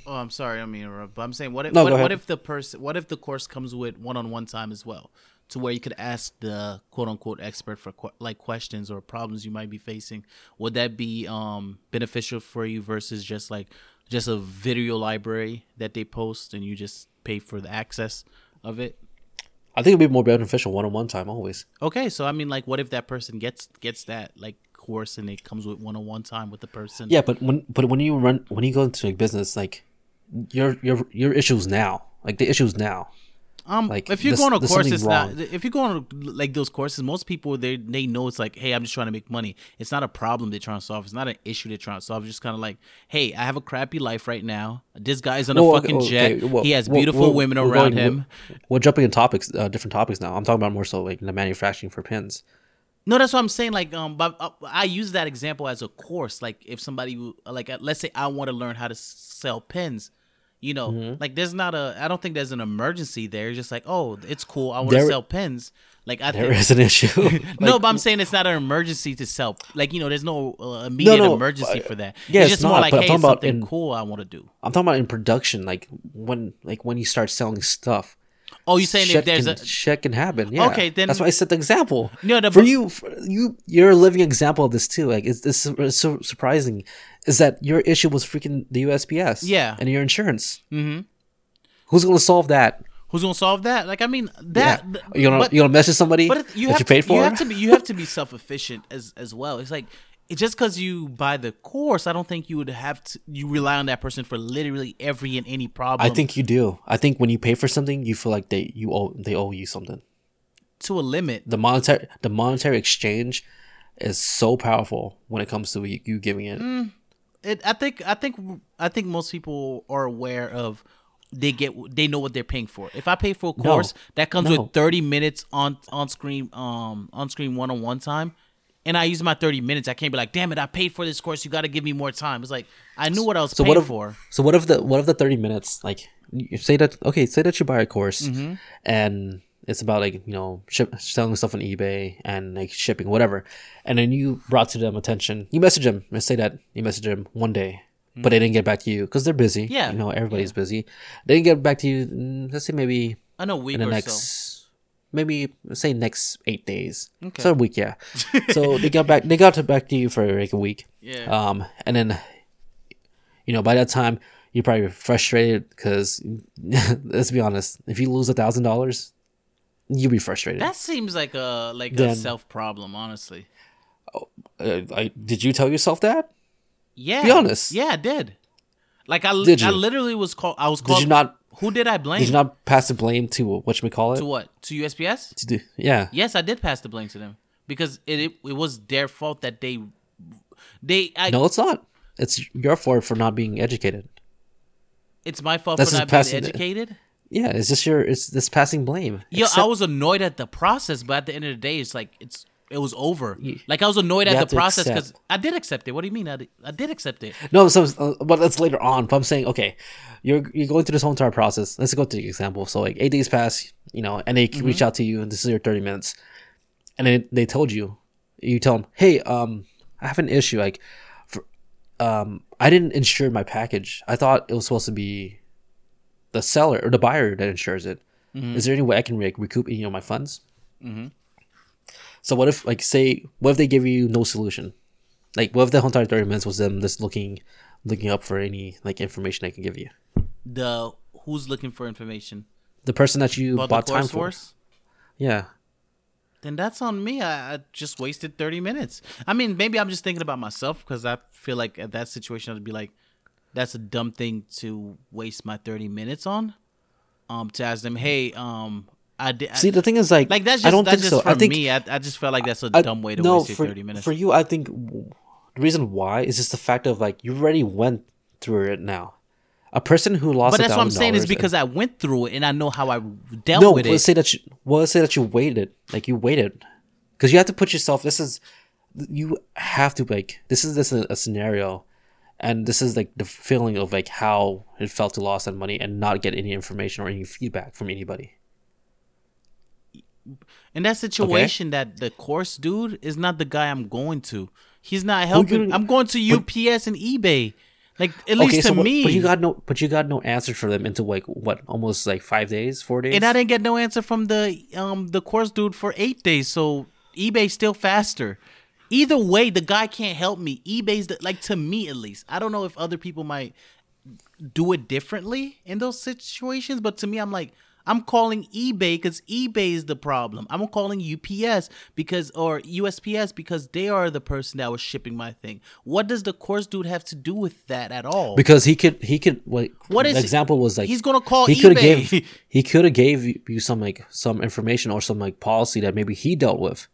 oh, I'm sorry, I mean, but I'm saying, what if? No, what, what if the person? What if the course comes with one-on-one time as well, to where you could ask the quote-unquote expert for que- like questions or problems you might be facing? Would that be um beneficial for you versus just like just a video library that they post and you just pay for the access of it? I think it'd be more beneficial one on one time always. Okay, so I mean, like, what if that person gets gets that like course and it comes with one-on-one time with the person? Yeah, but when but when you run when you go into like business, like your your your issues now, like the issues now. Um, Like, if you're going to there's course, it's not. If you're going to like those courses, most people they they know it's like, hey, I'm just trying to make money. It's not a problem they're trying to solve. It's not an issue they're trying to solve. It's just kind of like, hey, I have a crappy life right now. This guy's on a fucking okay, jet. okay, well, he has well, beautiful well, women around going- him. We're, we're jumping in topics, uh, different topics now. I'm talking about more so like the manufacturing for pins. No, that's what I'm saying. Like, um, but uh, I use that example as a course. Like, if somebody, like, uh, let's say I want to learn how to sell pens, you know, Mm-hmm. like, there's not a, I don't think there's an emergency there. It's just like, oh, it's cool. I want to sell pens. Like, I There think, is an issue. no, but I'm saying it's not an emergency to sell. Like, you know, there's no uh, immediate no, emergency uh, for that. yeah, it's it's just more not, like, but I'm hey, talking about something in- cool I want to do. I'm talking about in production, like when like when you start selling stuff. Oh, you saying if shit there's can, a shit can happen. Yeah. Okay, then- that's why I set the example. No, no, for you, for you, you're a living example of this too. Like it's, it's, it's so surprising, is that your issue was freaking the USPS. Yeah. and your insurance. Mhm. Who's gonna solve that? who's gonna solve that? Like I mean that yeah. you gonna but- you gonna message somebody But you that have you to, paid for? you have to be you have to be self efficient as as well. It's like just because you buy the course, I don't think you would have to. You rely on that person for literally every and any problem. I think you do. I think when you pay for something, you feel like they you owe they owe you something. to a limit. The monetary the monetary exchange is so powerful when it comes to you, you giving it. Mm. It, I think I think I think most people are aware of they get they know what they're paying for. If I pay for a No. course that comes No. with 30 minutes on on screen um on screen one on one time and I use my 30 minutes, I can't be like, "Damn it, I paid for this course. You got to give me more time." It's like I knew what I was So paying what if for. so what if the what if the thirty minutes like you say that okay say that you buy a course Mm-hmm. and it's about like you know ship, selling stuff on eBay and like shipping whatever and then you brought to them attention you message them and say that you message them one day but they didn't get back to you because they're busy Mm-hmm. Yeah, you know everybody's busy they didn't get back to you mm, let's say maybe I know a week in the or next so. Maybe say next eight days Okay. so a week yeah so they got back they got to back to you for like a week Yeah. um and then you know by that time you're probably frustrated because let's be honest if you lose a thousand dollars you'll be frustrated That seems like a like a self problem, honestly. uh, I, did you tell yourself that Yeah. Be honest. Yeah, I did. Like I, Did I literally was called. I was called. did you not Who did I blame? did you not pass the blame to what we call it to what? To USPS? To do- yeah Yes, I did pass the blame to them because it it, it was their fault that they they. I, no it's not it's your fault for not being educated it's my fault That's for not being passing the- educated. yeah it's just your it's this passing blame Yeah, I was annoyed at the process, but at the end of the day, it's like it's it was over. You- like I was annoyed at the process because. I did accept it. What do you mean? I did, I did accept it. No, so uh, but that's later on. But I'm saying, okay, you're you're going through this whole entire process. Let's go to the example. So like eight days pass, you know, and they reach out to you, and this is your 30 minutes, and then they told you, you tell them, hey, um, I have an issue. Like, for, um, I didn't insure my package. I thought it was supposed to be the seller or the buyer that insures it. Is there any way I can like recoup any of my funds? So what if like say what if they give you no solution? Like what if the whole entire thirty minutes was them just looking looking up for any like information they can give you? The who's looking for information The person that you about bought time course for. force? Yeah. then that's on me. I, I just wasted 30 minutes. I mean, maybe I'm just thinking about myself because I feel like at that situation, I'd be like, that's a dumb thing to waste my 30 minutes on. Um, to ask them, hey, um, I did. See the thing is like, like that's just I don't that's think just so. I for think me. I, I just felt like that's a I- dumb way to no, waste your for, 30 minutes. For you, I think the reason why is just the fact of like you already went through it now. A person who lost, it. but that's what I'm saying is $1,000 because I went through it and I know how I dealt no, with let's it. say that you well, let's say that you waited, like you waited, because you have to put yourself. This is you have to like this is this a, a scenario, and this is like the feeling of like how it felt to lose that money and not get any information or any feedback from anybody. In that situation, that the course dude is not the guy I'm going to. He's not helping. I'm going to UPS and eBay. Like at least to what- me. but you got no, but you got no answer for them into like what almost like five days, four days. and I didn't get no answer from the um the course dude for eight days. So eBay's still faster. Either way, the guy can't help me. eBay's the, like to me at least. I don't know if other people might do it differently in those situations, but to me, I'm like, I'm calling eBay because eBay is the problem. I'm calling UPS because or USPS because they are the person that was shipping my thing. What does the course dude have to do with that at all? because he could he could like What is the example was like He's gonna call he could have eBay. gave he could have gave you- you some like some information or some like policy that maybe he dealt with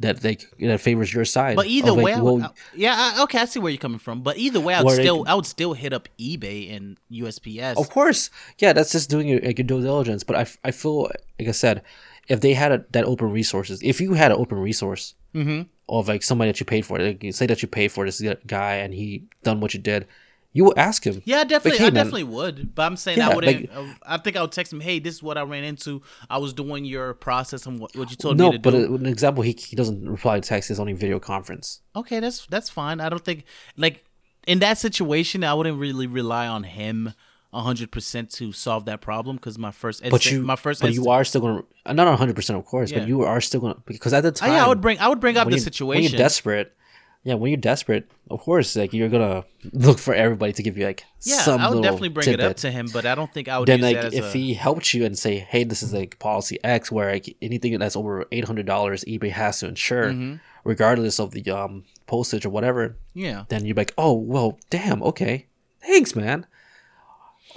that like that favors your side. But either like, way, I well, I- yeah, I, okay, I see where you're coming from. But either way, I would still, can- I would still hit up eBay and USPS. Of course, yeah, that's just doing your, like, your due diligence. But I, I feel like I said, if they had a, that open resources, if you had an open resource Mm-hmm. of like somebody that you paid for, like you say that you paid for this guy and he done what you did, you will ask him. Yeah, I definitely, Like, hey, I man, definitely would. But I'm saying I wouldn't. like- uh, I think I would text him, "Hey, this is what I ran into. I was doing your process and what, what you told No, me to but do." uh, an example, he, he doesn't reply to text. He's only video conference. okay, that's that's fine. I don't think like in that situation, I wouldn't really rely on him hundred percent to solve that problem because my first But you, my first but you are still going to not hundred percent, of course, Yeah. but you are still going to because at the Oh, time, yeah, I would bring I would bring up the situation. when you're desperate. Yeah, when you're desperate, of course, like you're gonna look for everybody to give you like yeah, some I would definitely bring it up to him, but I don't think I would then use like that as if a, he helped you and say hey this is like policy x where like anything that's over $800 ebay has to insure Mm-hmm. regardless of the um postage or whatever yeah. then you're like oh well damn okay thanks man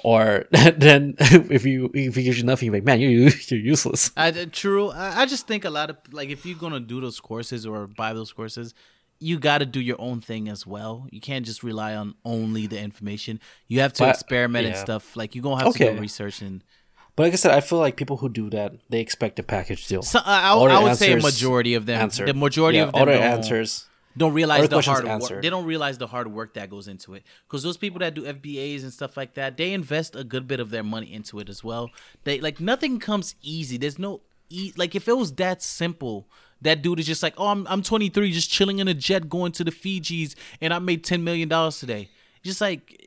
or then if you if he gives you nothing you're like man you're you're useless I, uh, true. I, I just think a lot of like if you're gonna do those courses or buy those courses, you got to do your own thing as well. You can't just rely on only the information. You have to But- experiment and stuff. Like you're gonna have to Okay. do research and. but like i said i feel like people who do that they expect a package deal So, I, I, I would say a majority of them. answered. The majority Yeah, of all them their don't, answers don't realize the hard work. They don't realize the hard work that goes into it. Because those people that do FBAs and stuff like that, they invest a good bit of their money into it as well. They like nothing comes easy. There's no e- like if it was that simple, that dude is just like, oh, I'm I'm 23, just chilling in a jet going to the Fijis, and I made 10 million dollars today. Just like.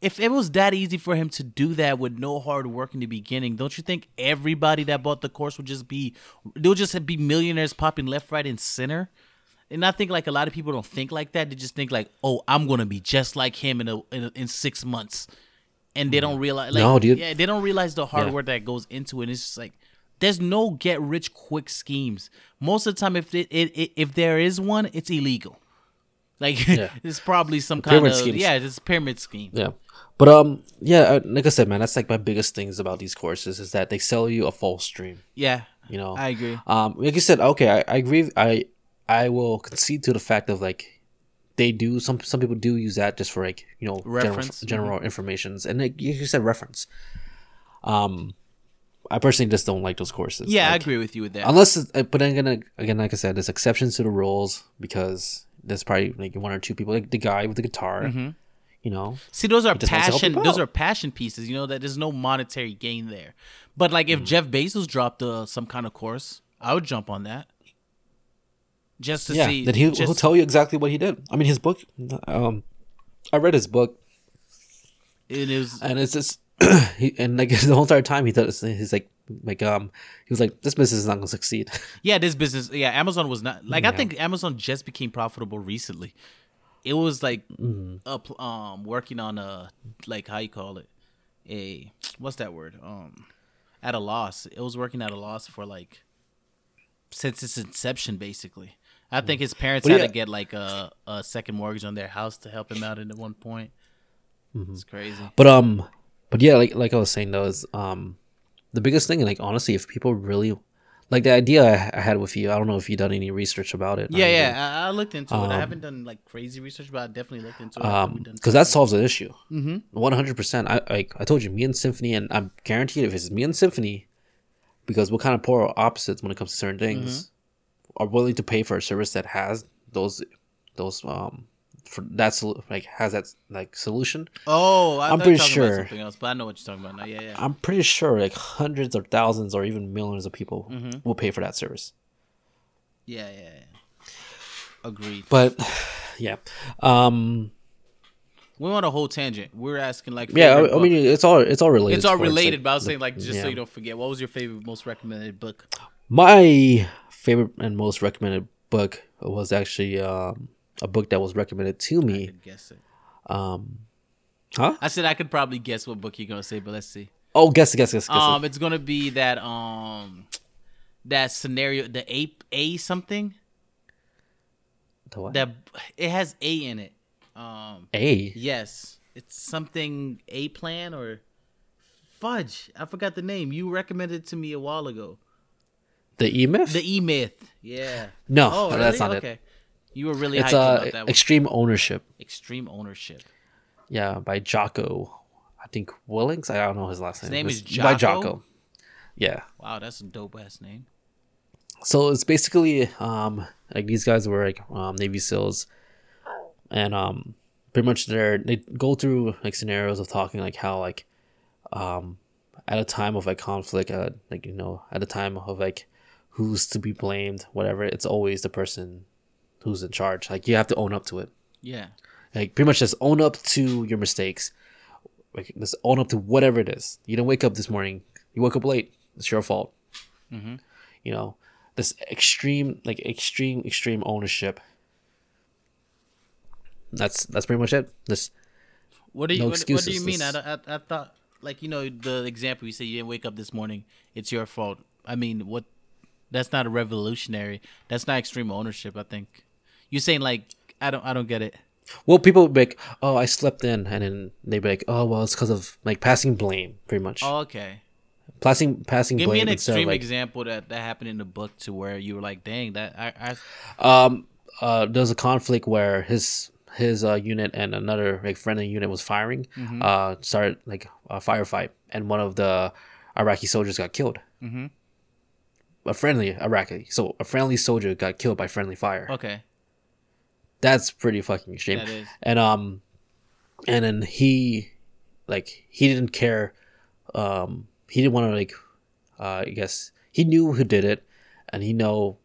If it was that easy for him to do that with no hard work in the beginning, don't you think everybody that bought the course would just be, they'll just be millionaires popping left, right, and center? And I think like a lot of people don't think like that. They just think like, oh, I'm gonna be just like him in a, in, a, in six months, and they mm-hmm. don't realize. Like, No, dude. Yeah, they don't realize the hard Yeah. work that goes into it. And It's just like there's no get rich quick schemes. Most of the time, if it, it, it if there is one, it's illegal. Like Yeah. it's probably some kind Pyramid of schemes. yeah, it's a pyramid scheme. Yeah, but um, yeah, uh, like I said, man, that's like my biggest things about these courses is that they sell you a false dream. Yeah, You know, I agree. um, like you said, okay, I, I agree. I I will concede to the fact of like they do some some people do use that just for like you know Reference. general, general informations and like you said reference. Um, I personally just don't like those courses. Yeah, I agree with you with that. Unless, but I'm gonna again, like I said, there's exceptions to the rules because there's probably like one or two people, like the guy with the guitar. Mm-hmm. You know, See, those are just wants to help passion. Those are passion pieces. You know that there's no monetary gain there. But like, Mm. if Jeff Bezos dropped uh, some kind of course, I would jump on that. Just to yeah, see. then he'll, just, he'll tell you exactly what he did. I mean, his book. Um, I read his book, It is. and it's just he, and like the whole entire time he thought he's like like um he was like this business is not gonna succeed. Yeah, this business. Yeah, Amazon was not like I think Amazon just became profitable recently. It was like Mm-hmm. up um working on a like how you call it a what's that word um at a loss. It was working at a loss for like since its inception basically. I think his parents had yeah. to get like a, a second mortgage on their house to help him out at one point. Mm-hmm. It's crazy. But um, but yeah, like like I was saying though, is um, the biggest thing, like honestly, if people really like the idea I, I had with you, I don't know if you've done any research about it. Yeah, I yeah. I, I looked into it. I Um, haven't done like crazy research, but I definitely looked into it. after um, because that solves the issue. Mhm. One hundred percent. I like I told you, me and Symphony, and I'm guaranteed if it's me and Symphony, because we're kind of polar opposites when it comes to certain things, Mm-hmm. are willing to pay for a service that has those those um for that's like has that like solution. Oh, I I'm thought you were pretty sure- something else, but I know what you're talking about now. Yeah, yeah. I'm pretty sure like hundreds or thousands or even millions of people Mm-hmm. will pay for that service. Yeah, yeah, yeah. Agreed. But yeah, um, We want a whole tangent. We're asking like yeah. I, I mean, it's all it's all related. it's all towards, like, related, but I was saying like just so you don't forget. What was your favorite, most recommended book? My favorite and most recommended book was actually um, a book that was recommended to me. guess it. Um, huh? I said I could probably guess what book you're gonna say, but let's see. Oh, guess, guess, guess, guess. Um, it's gonna be that um, that scenario, the A A something The what? that it has A in it. Um, A. yes, it's something A plan or fudge. I forgot the name. You recommended it to me a while ago. The E Myth. The E Myth. Yeah. No, Oh, that's really? not okay. it. You were really It's hyped uh, about that one. Extreme Ownership. Extreme ownership. Yeah, by Jocko. I think Willink. I don't know his last name. name It's is by Jocko? Jocko. Yeah. Wow, that's a dope ass name. so it's basically um like these guys were like um navy seals and um pretty much they're they go through like scenarios of talking like how like um at a time of like conflict uh like you know at a time of like who's to be blamed whatever it's always the person who's in charge like you have to own up to it Yeah. like pretty much just own up to your mistakes like just own up to whatever it is. You didn't wake up this morning. You woke up late. It's your fault. Mm-hmm. You know, this extreme, like extreme, extreme ownership. That's that's pretty much it. This What do you No what, what do you mean? I, this- I, I thought like you know the example you said you didn't wake up this morning. It's your fault. I mean, what? That's not a revolutionary. That's not extreme ownership. I think you're saying like I don't I don't get it. well, people would be like, "Oh, I slept in," and then they'd be like, "Oh, well, it's because of like passing blame, pretty much. Oh, okay. passing passing Give me an extreme like example that that happened in the book to where you were like, dang, that I, I um uh there's a conflict where his his uh unit and another like friendly unit was firing Mm-hmm. uh started like a firefight and one of the iraqi soldiers got killed mm-hmm. a friendly iraqi so a friendly soldier got killed by friendly fire okay. That's pretty fucking extreme That is. and um and then he like he didn't care um he didn't want to like uh i guess he knew who did it and he know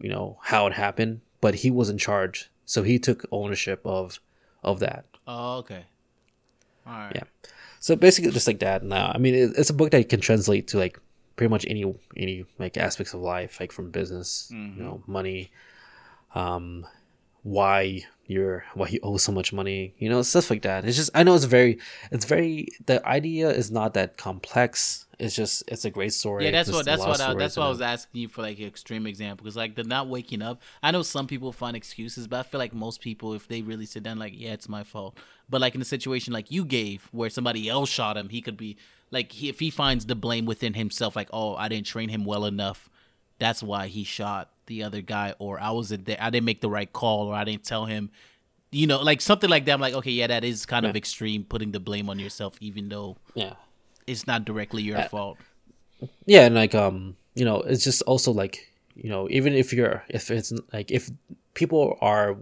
you know how it happened but he was in charge so he took ownership of of that Oh, okay. All right. Yeah. so basically just like that now i mean it, it's a book that can translate to like pretty much any any like aspects of life like from business you know money um why you're why you owe so much money you know stuff like that it's just i know it's very it's very the idea is not that complex it's just it's a great story Yeah, that's what that's what I, that's why I was asking you for like an extreme example because like the not waking up. I know some people find excuses, but I feel like most people, if they really sit down, like yeah, it's my fault. But like in a situation like you gave, where somebody else shot him, he could be like he, if he finds the blame within himself, like oh, I didn't train him well enough, that's why he shot the other guy, or I wasn't there, I didn't make the right call, or I didn't tell him. You know, like something like that. I'm like, okay, yeah, that is kind of extreme, putting the blame on yourself, even though yeah it's not directly your Uh, fault. yeah and like um you know it's just also like you know even if you're if it's like if people are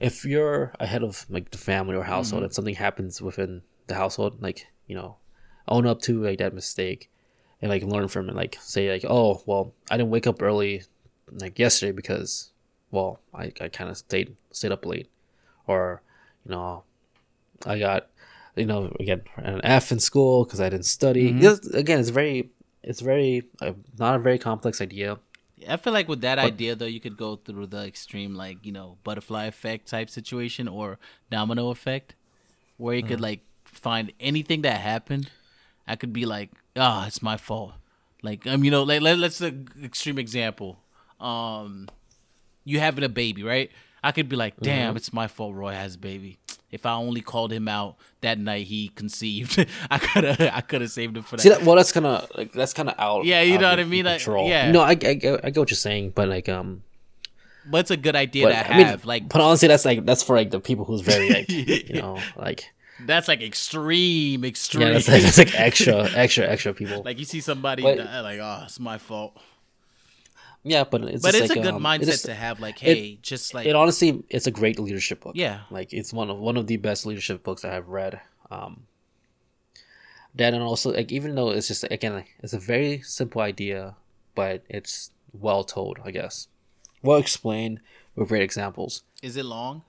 if you're ahead of like the family or household Mm-hmm. and something happens within the household like you know own up to like that mistake and like learn from it. Like say like oh well i didn't wake up early like yesterday because well i, I kind of stayed stayed up late. Or you know i got you know again an f in school because i didn't study. Mm-hmm. Again it's very it's very uh, not a very complex idea. I feel like with that idea though, you could go through the extreme like you know butterfly effect type situation or domino effect, where you could like find anything that happened. I could be like, ah, it's my fault. Like um, you know, like let, let's an extreme example. Um, you having a baby, right? I could be like, damn, it's my fault. Roy has a baby. If I only called him out that night he conceived, I could have I could have saved him for that. see that well that's kind of like that's kind of out Yeah, you out know what I mean? Like, control. yeah. no I, I, get- I get what you're saying but like um but it's a good idea but to I mean, have. like but honestly that's like that's for like the people who's very like you know like That's like extreme, extreme. yeah that's like, that's like extra extra extra people like you see somebody But- die, like, oh, it's my fault. yeah but it's But it's like, a good um, mindset it is- to have. Like, hey, just like it honestly it's a great leadership book Yeah. like it's one of one of the best leadership books i have read um that and also like even though it's just again like, it's a very simple idea but it's well told i guess well explained with great examples is it long?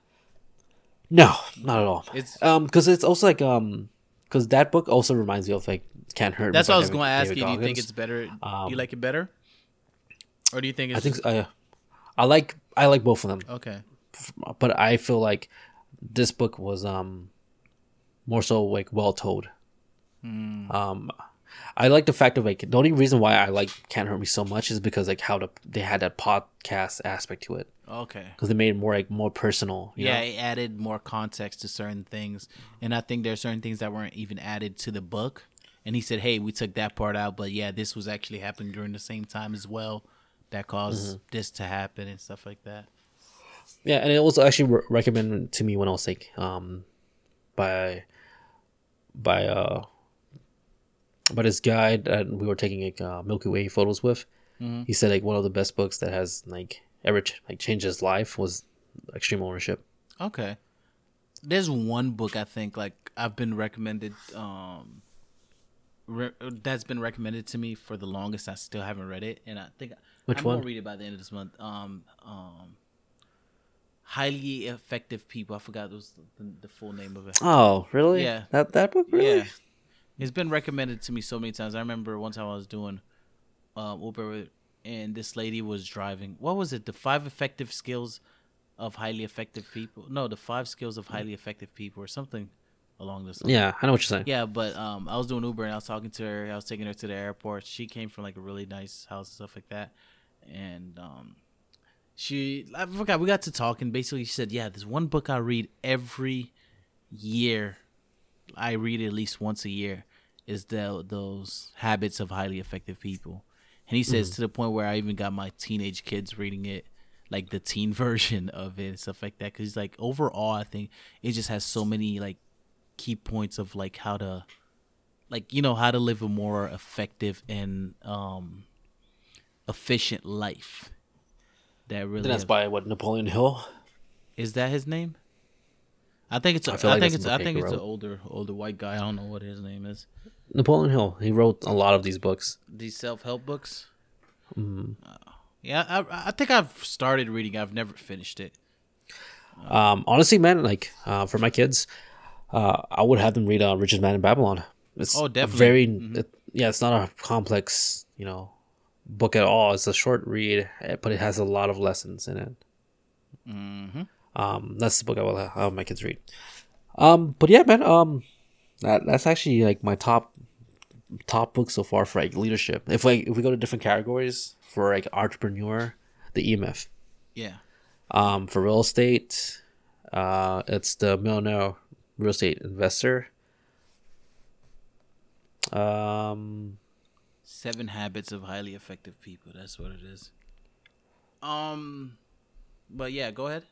No not at all It's- um because it's also like um because that book also reminds me of like can't hurt That's what I was going to ask David you. Do you think it's better? Um, you like it better, or do you think it's i think i i like i like both of them okay? but I feel like this book was um more so like well told. Hmm. Um, I like the fact of like the only reason why I like Can't Hurt Me so much is because like how the they had that podcast aspect to it Okay. because they made it more like more personal. you Yeah, know? it added more context to certain things, and I think there's certain things that weren't even added to the book. And he said, "Hey, we took that part out, but yeah, this was actually happening during the same time as well, that caused Mm-hmm. this to happen and stuff like that." yeah, and it was actually re- recommended to me when I was like um by by uh by his guide that we were taking like uh, Milky Way photos with. Mm-hmm. He said like one of the best books that has like ever ch- like changed his life was Extreme Ownership. Okay. There's one book I think like I've been recommended um re- that's been recommended to me for the longest. I still haven't read it and I think Which I'm one? gonna read it by the end of this month. Um um highly effective people. I forgot was the, the full name of it. Oh, really? Yeah. That that book really? Yeah, it's been recommended to me so many times. I remember one time I was doing um, Uber, and this lady was driving. What was it? The five effective skills of highly effective people. No, the five skills of highly effective people, or something along this. line. Yeah, I know what you're saying. Yeah, but um, I was doing Uber and I was talking to her. I was taking her to the airport. She came from like a really nice house and stuff like that, and um, she I forgot we got to talking. Basically, she said, "Yeah, there's one book I read every year. I read at least once a year. Is the those habits of highly effective people." And he says to the point where I even got my teenage kids reading it, like the teen version of it and stuff like that. Because like overall, I think it just has so many like key points of like how to like you know how to live a more effective and um efficient life that really that's have- by what Napoleon Hill. is that his name i think it's a, I like think it's i think it's an older older white guy i don't know what his name is Napoleon Hill. He wrote a lot of these books. these self-help books Mm-hmm. Uh, yeah I, I think i've started reading i've never finished it Um, honestly, man, like uh, for my kids, uh, I would have them read uh, Richest Man in Babylon. It's Oh, definitely. very Mhm. it- yeah. It's not a complex, you know, book at all. It's a short read, eh, but it has a lot of lessons in it. mm-hmm. Um, that's the book I will have, my kids read. Um, but yeah, man. Um, that that's actually like my top top book so far for like leadership. If like if we go to different categories for like entrepreneur, the E Myth. yeah Um, for real estate, uh, it's the Millionaire Real Estate Investor. Um, seven habits of highly effective people that's what it is um but yeah go ahead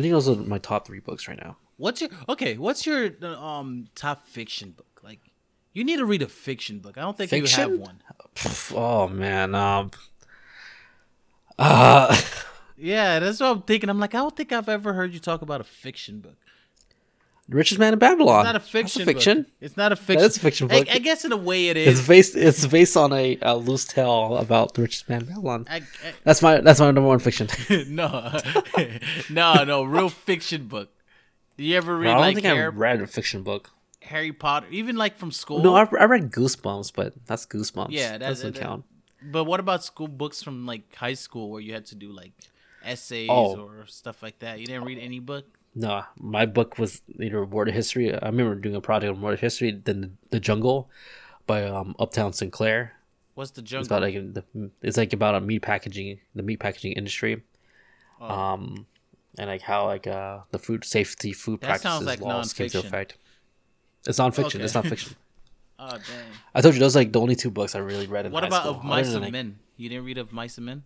I think those are my top three books right now. What's your okay? What's your um top fiction book? Like, you need to read a fiction book. I don't think you have one. Oh man, um, uh, Yeah, that's what I'm thinking. I'm like, I don't think I've ever heard you talk about a fiction book. Richest Man in Babylon. It's not a That's fiction. fiction. Book. It's not a fiction. is a fiction I- book. I, guess in a way it It's based. It's based on a, a loose tale about the richest man in Babylon. I, That's my that's my number one fiction. No, no, no, real fiction book. Do you ever read? I read don't like think Harry, I read a fiction book. Harry Potter, even like from school? No, I, I read Goosebumps, but that's Goosebumps. Yeah, that doesn't that- count. But what about school books from like high school where you had to do like essays Oh. or stuff like that? You didn't read any book? No, my book was either World History. I remember doing a project on World History, then the, Jungle by um, Upton Sinclair. What's the jungle? It's about like the, it's like about a meat packaging, the meat packaging industry, Oh. um, and like how like uh the food safety, food That practices like laws came nonfiction. effect. It's nonfiction. Okay. It's not fiction. oh dang! I told you those are like the only two books I really read in. What about school. of Mice and like- Men? You didn't read of Mice and Men?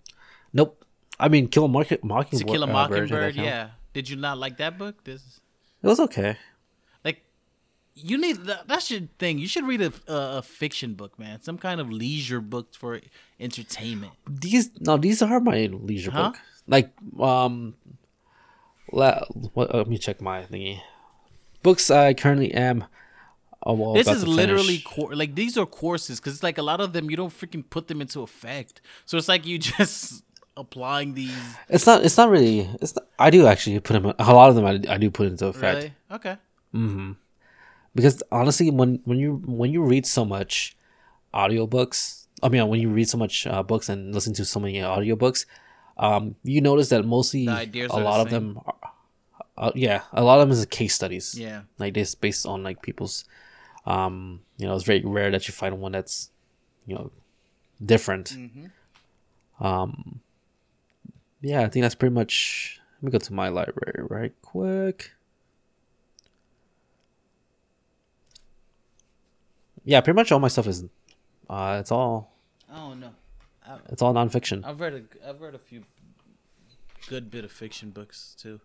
Nope. I mean, Kill a Mock- Mockingbird. To Kill a uh, Bird, Mockingbird. did? Yeah. Did you not like that book? This it was okay. like you need that, that's your thing. You should read a, a a fiction book, man. Some kind of leisure book for entertainment. These no, these are my leisure Huh? book. Like um, la, what, let me check my thingy. Books I currently am. Oh, well, this is literally cour like these are courses because it's like a lot of them you don't freaking put them into effect. So it's like you just applying these. It's not. It's not really. It's. Not, I do actually put them. A lot of them I, I do put into effect. Really? Okay. hmm Because honestly, when when you when you read so much audiobooks, I mean, when you read so much uh, books and listen to so many audiobooks, um, you notice that mostly a lot of them, are, uh, yeah, a lot of them is case studies. Yeah. like this based on like people's, um, you know, it's very rare that you find one that's, you know, different. Mm-hmm. Um, yeah, I think that's pretty much. Let me go to my library right quick. Yeah, pretty much all my stuff is. Uh, it's all Oh no. I, it's all nonfiction. I've read a I've read a few good bit of fiction books too.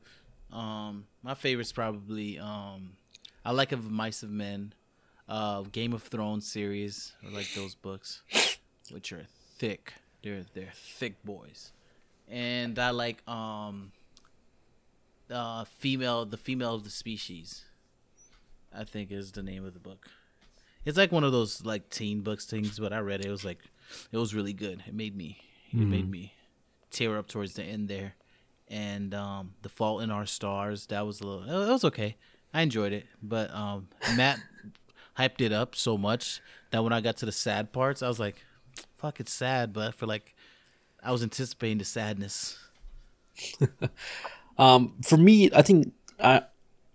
Um, my favorite's probably um, I like of Mice of Men, uh, Game of Thrones series. I like those books, which are thick. They're they're thick boys, and I like um, uh, female the female of the species. I think is the name of the book. It's like one of those like teen books things, but I read it. It was like it was really good. It made me it made me tear up towards the end there. and um, The Fault in Our Stars. That was a little. It was okay. I enjoyed it, but um, Matt hyped it up so much that when I got to the sad parts, I was like, "Fuck, it's sad," but I feel like I was anticipating the sadness. Um, for me, I think I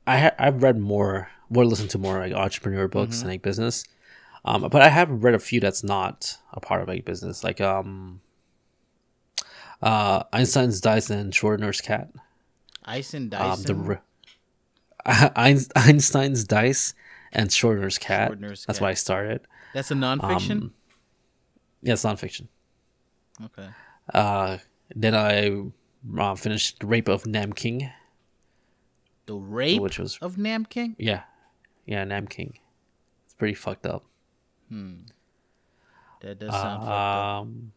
I ha- I've read more, more listened to more like entrepreneur books and like business. Um, but I have read a few that's not a part of like business, like um, uh, Einstein's Dice and Schrodinger's Cat. Ice and Um, the re- Einstein's Dice and Schrodinger's Cat. Schrodinger's that's Cat. why I started. That's a nonfiction. Um, yeah, it's nonfiction. okay. Uh, then I uh, finished The Rape of Nanking, The rape which was of Nanking. yeah, yeah, Nanking. It's pretty fucked up. Hmm. That does sound fucked up. Um,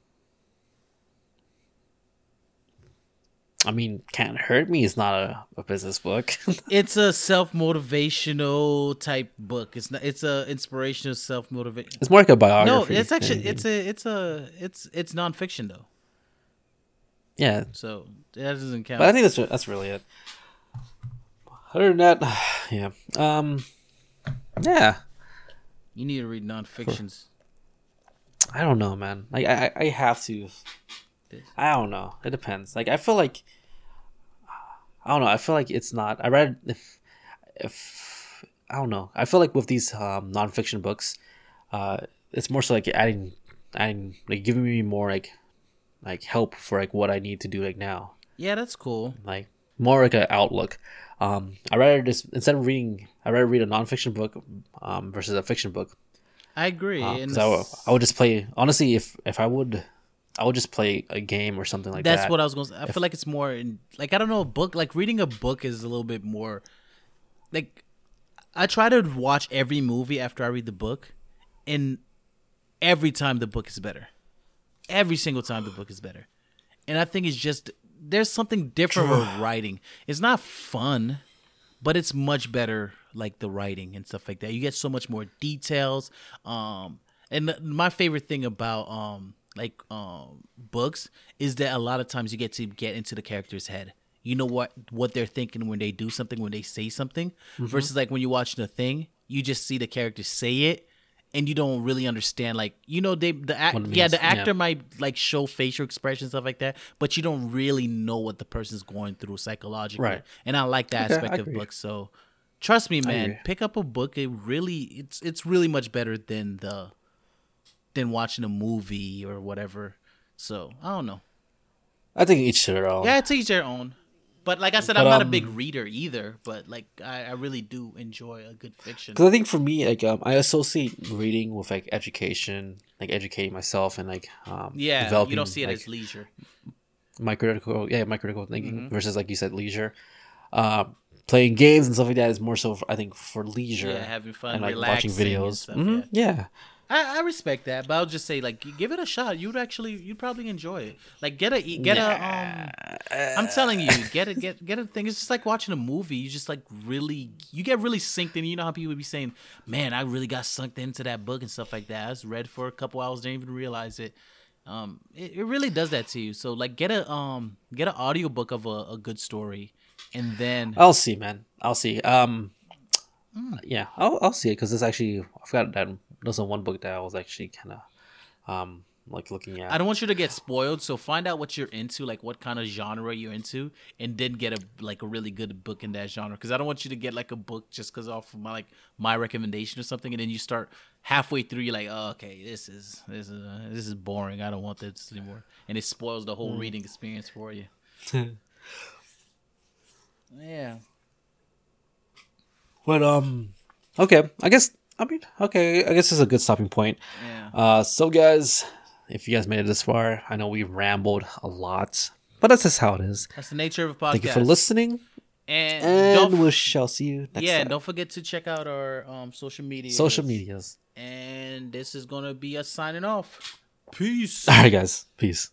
I mean, can't hurt me is not a, a business book. It's a self motivational type book. It's not. It's a inspirational self motivation. it's more like a biography. No, it's actually it's a it's a it's it's nonfiction though. Yeah, So that doesn't count. but I think that's that's really it. Other than that, yeah, um, yeah, you need to read nonfictions. I don't know, man. Like I, I I have to. I don't know. It depends. Like I feel like I don't know. I feel like it's not. I read if if I don't know. I feel like with these um, nonfiction books, uh, it's more so like adding adding like giving me more like like help for like what I need to do like now. Yeah, that's cool. Like more like an outlook. Um, I rather just instead of reading, I rather read a nonfiction book um, versus a fiction book. I agree. Uh, I, would, I would just play honestly if if I would I would just play a game or something like that's that. That's what I was going to say. I feel like it's more in, like I don't know, a book like reading a book is a little bit more like I try to watch every movie after I read the book and every time the book is better. Every single time the book is better. And I think it's just there's something different with writing. It's not fun, but it's much better like the writing and stuff like that. You get so much more details. Um and the- my favorite thing about um like um books is that a lot of times you get to get into the character's head. You know what what they're thinking when they do something, when they say something, versus like when you're watching a thing, you just see the character say it and you don't really understand like you know they the act, yeah means, the actor yeah. might like show facial expressions stuff like that but you don't really know what the person's going through psychologically Right. and i like that Okay, aspect of books so trust me man pick up a book it really it's it's really much better than the than watching a movie or whatever so i don't know I think each their own. yeah it's each their own but like i said But, i'm not a um, big reader either but like i, I really do enjoy a good fiction Because I think for me, like um, I associate reading with like education, like educating myself and like um, yeah developing you don't see it like, as leisure my critical, yeah, my critical thinking Mm-hmm. versus like you said, leisure. Uh, playing games and stuff like that is more so, for, I think, for leisure. Yeah, having fun, and like watching videos. stuff, Mhm, yeah. I, I respect that, but I'll just say like give it a shot. You'd actually you'd probably enjoy it. Like get a get a um I'm telling you, get a get get a thing. It's just like watching a movie. You just like really you get really synced in. You know how people would be saying, Man, I really got sunk into that book and stuff like that. I was read for a couple hours, didn't even realize it. Um it, it really does that to you. So like get a um get an audiobook of a, a good story and then I'll see, man. I'll see. Um, Hmm. yeah, I'll I'll see it because it's actually I forgot that there's one book that I was actually kind of um like looking at. I don't want you to get spoiled, so find out what you're into, like what kind of genre you're into, and then get a like a really good book in that genre. Because I don't want you to get like a book just because off of my like my recommendation or something, and then you start halfway through, you're like, oh, okay, this is this is uh, this is boring. I don't want this anymore, and it spoils the whole reading experience for you. yeah, But um, okay. I guess I mean okay. I guess it's a good stopping point. yeah. Uh, so guys, if you guys made it this far, I know we rambled a lot, but that's just how it is. That's the nature of a podcast. Thank you for listening, And, and we shall see you next yeah, time. don't forget to check out our um social media. Social medias. And this is gonna be us signing off. Peace. All right, guys. Peace.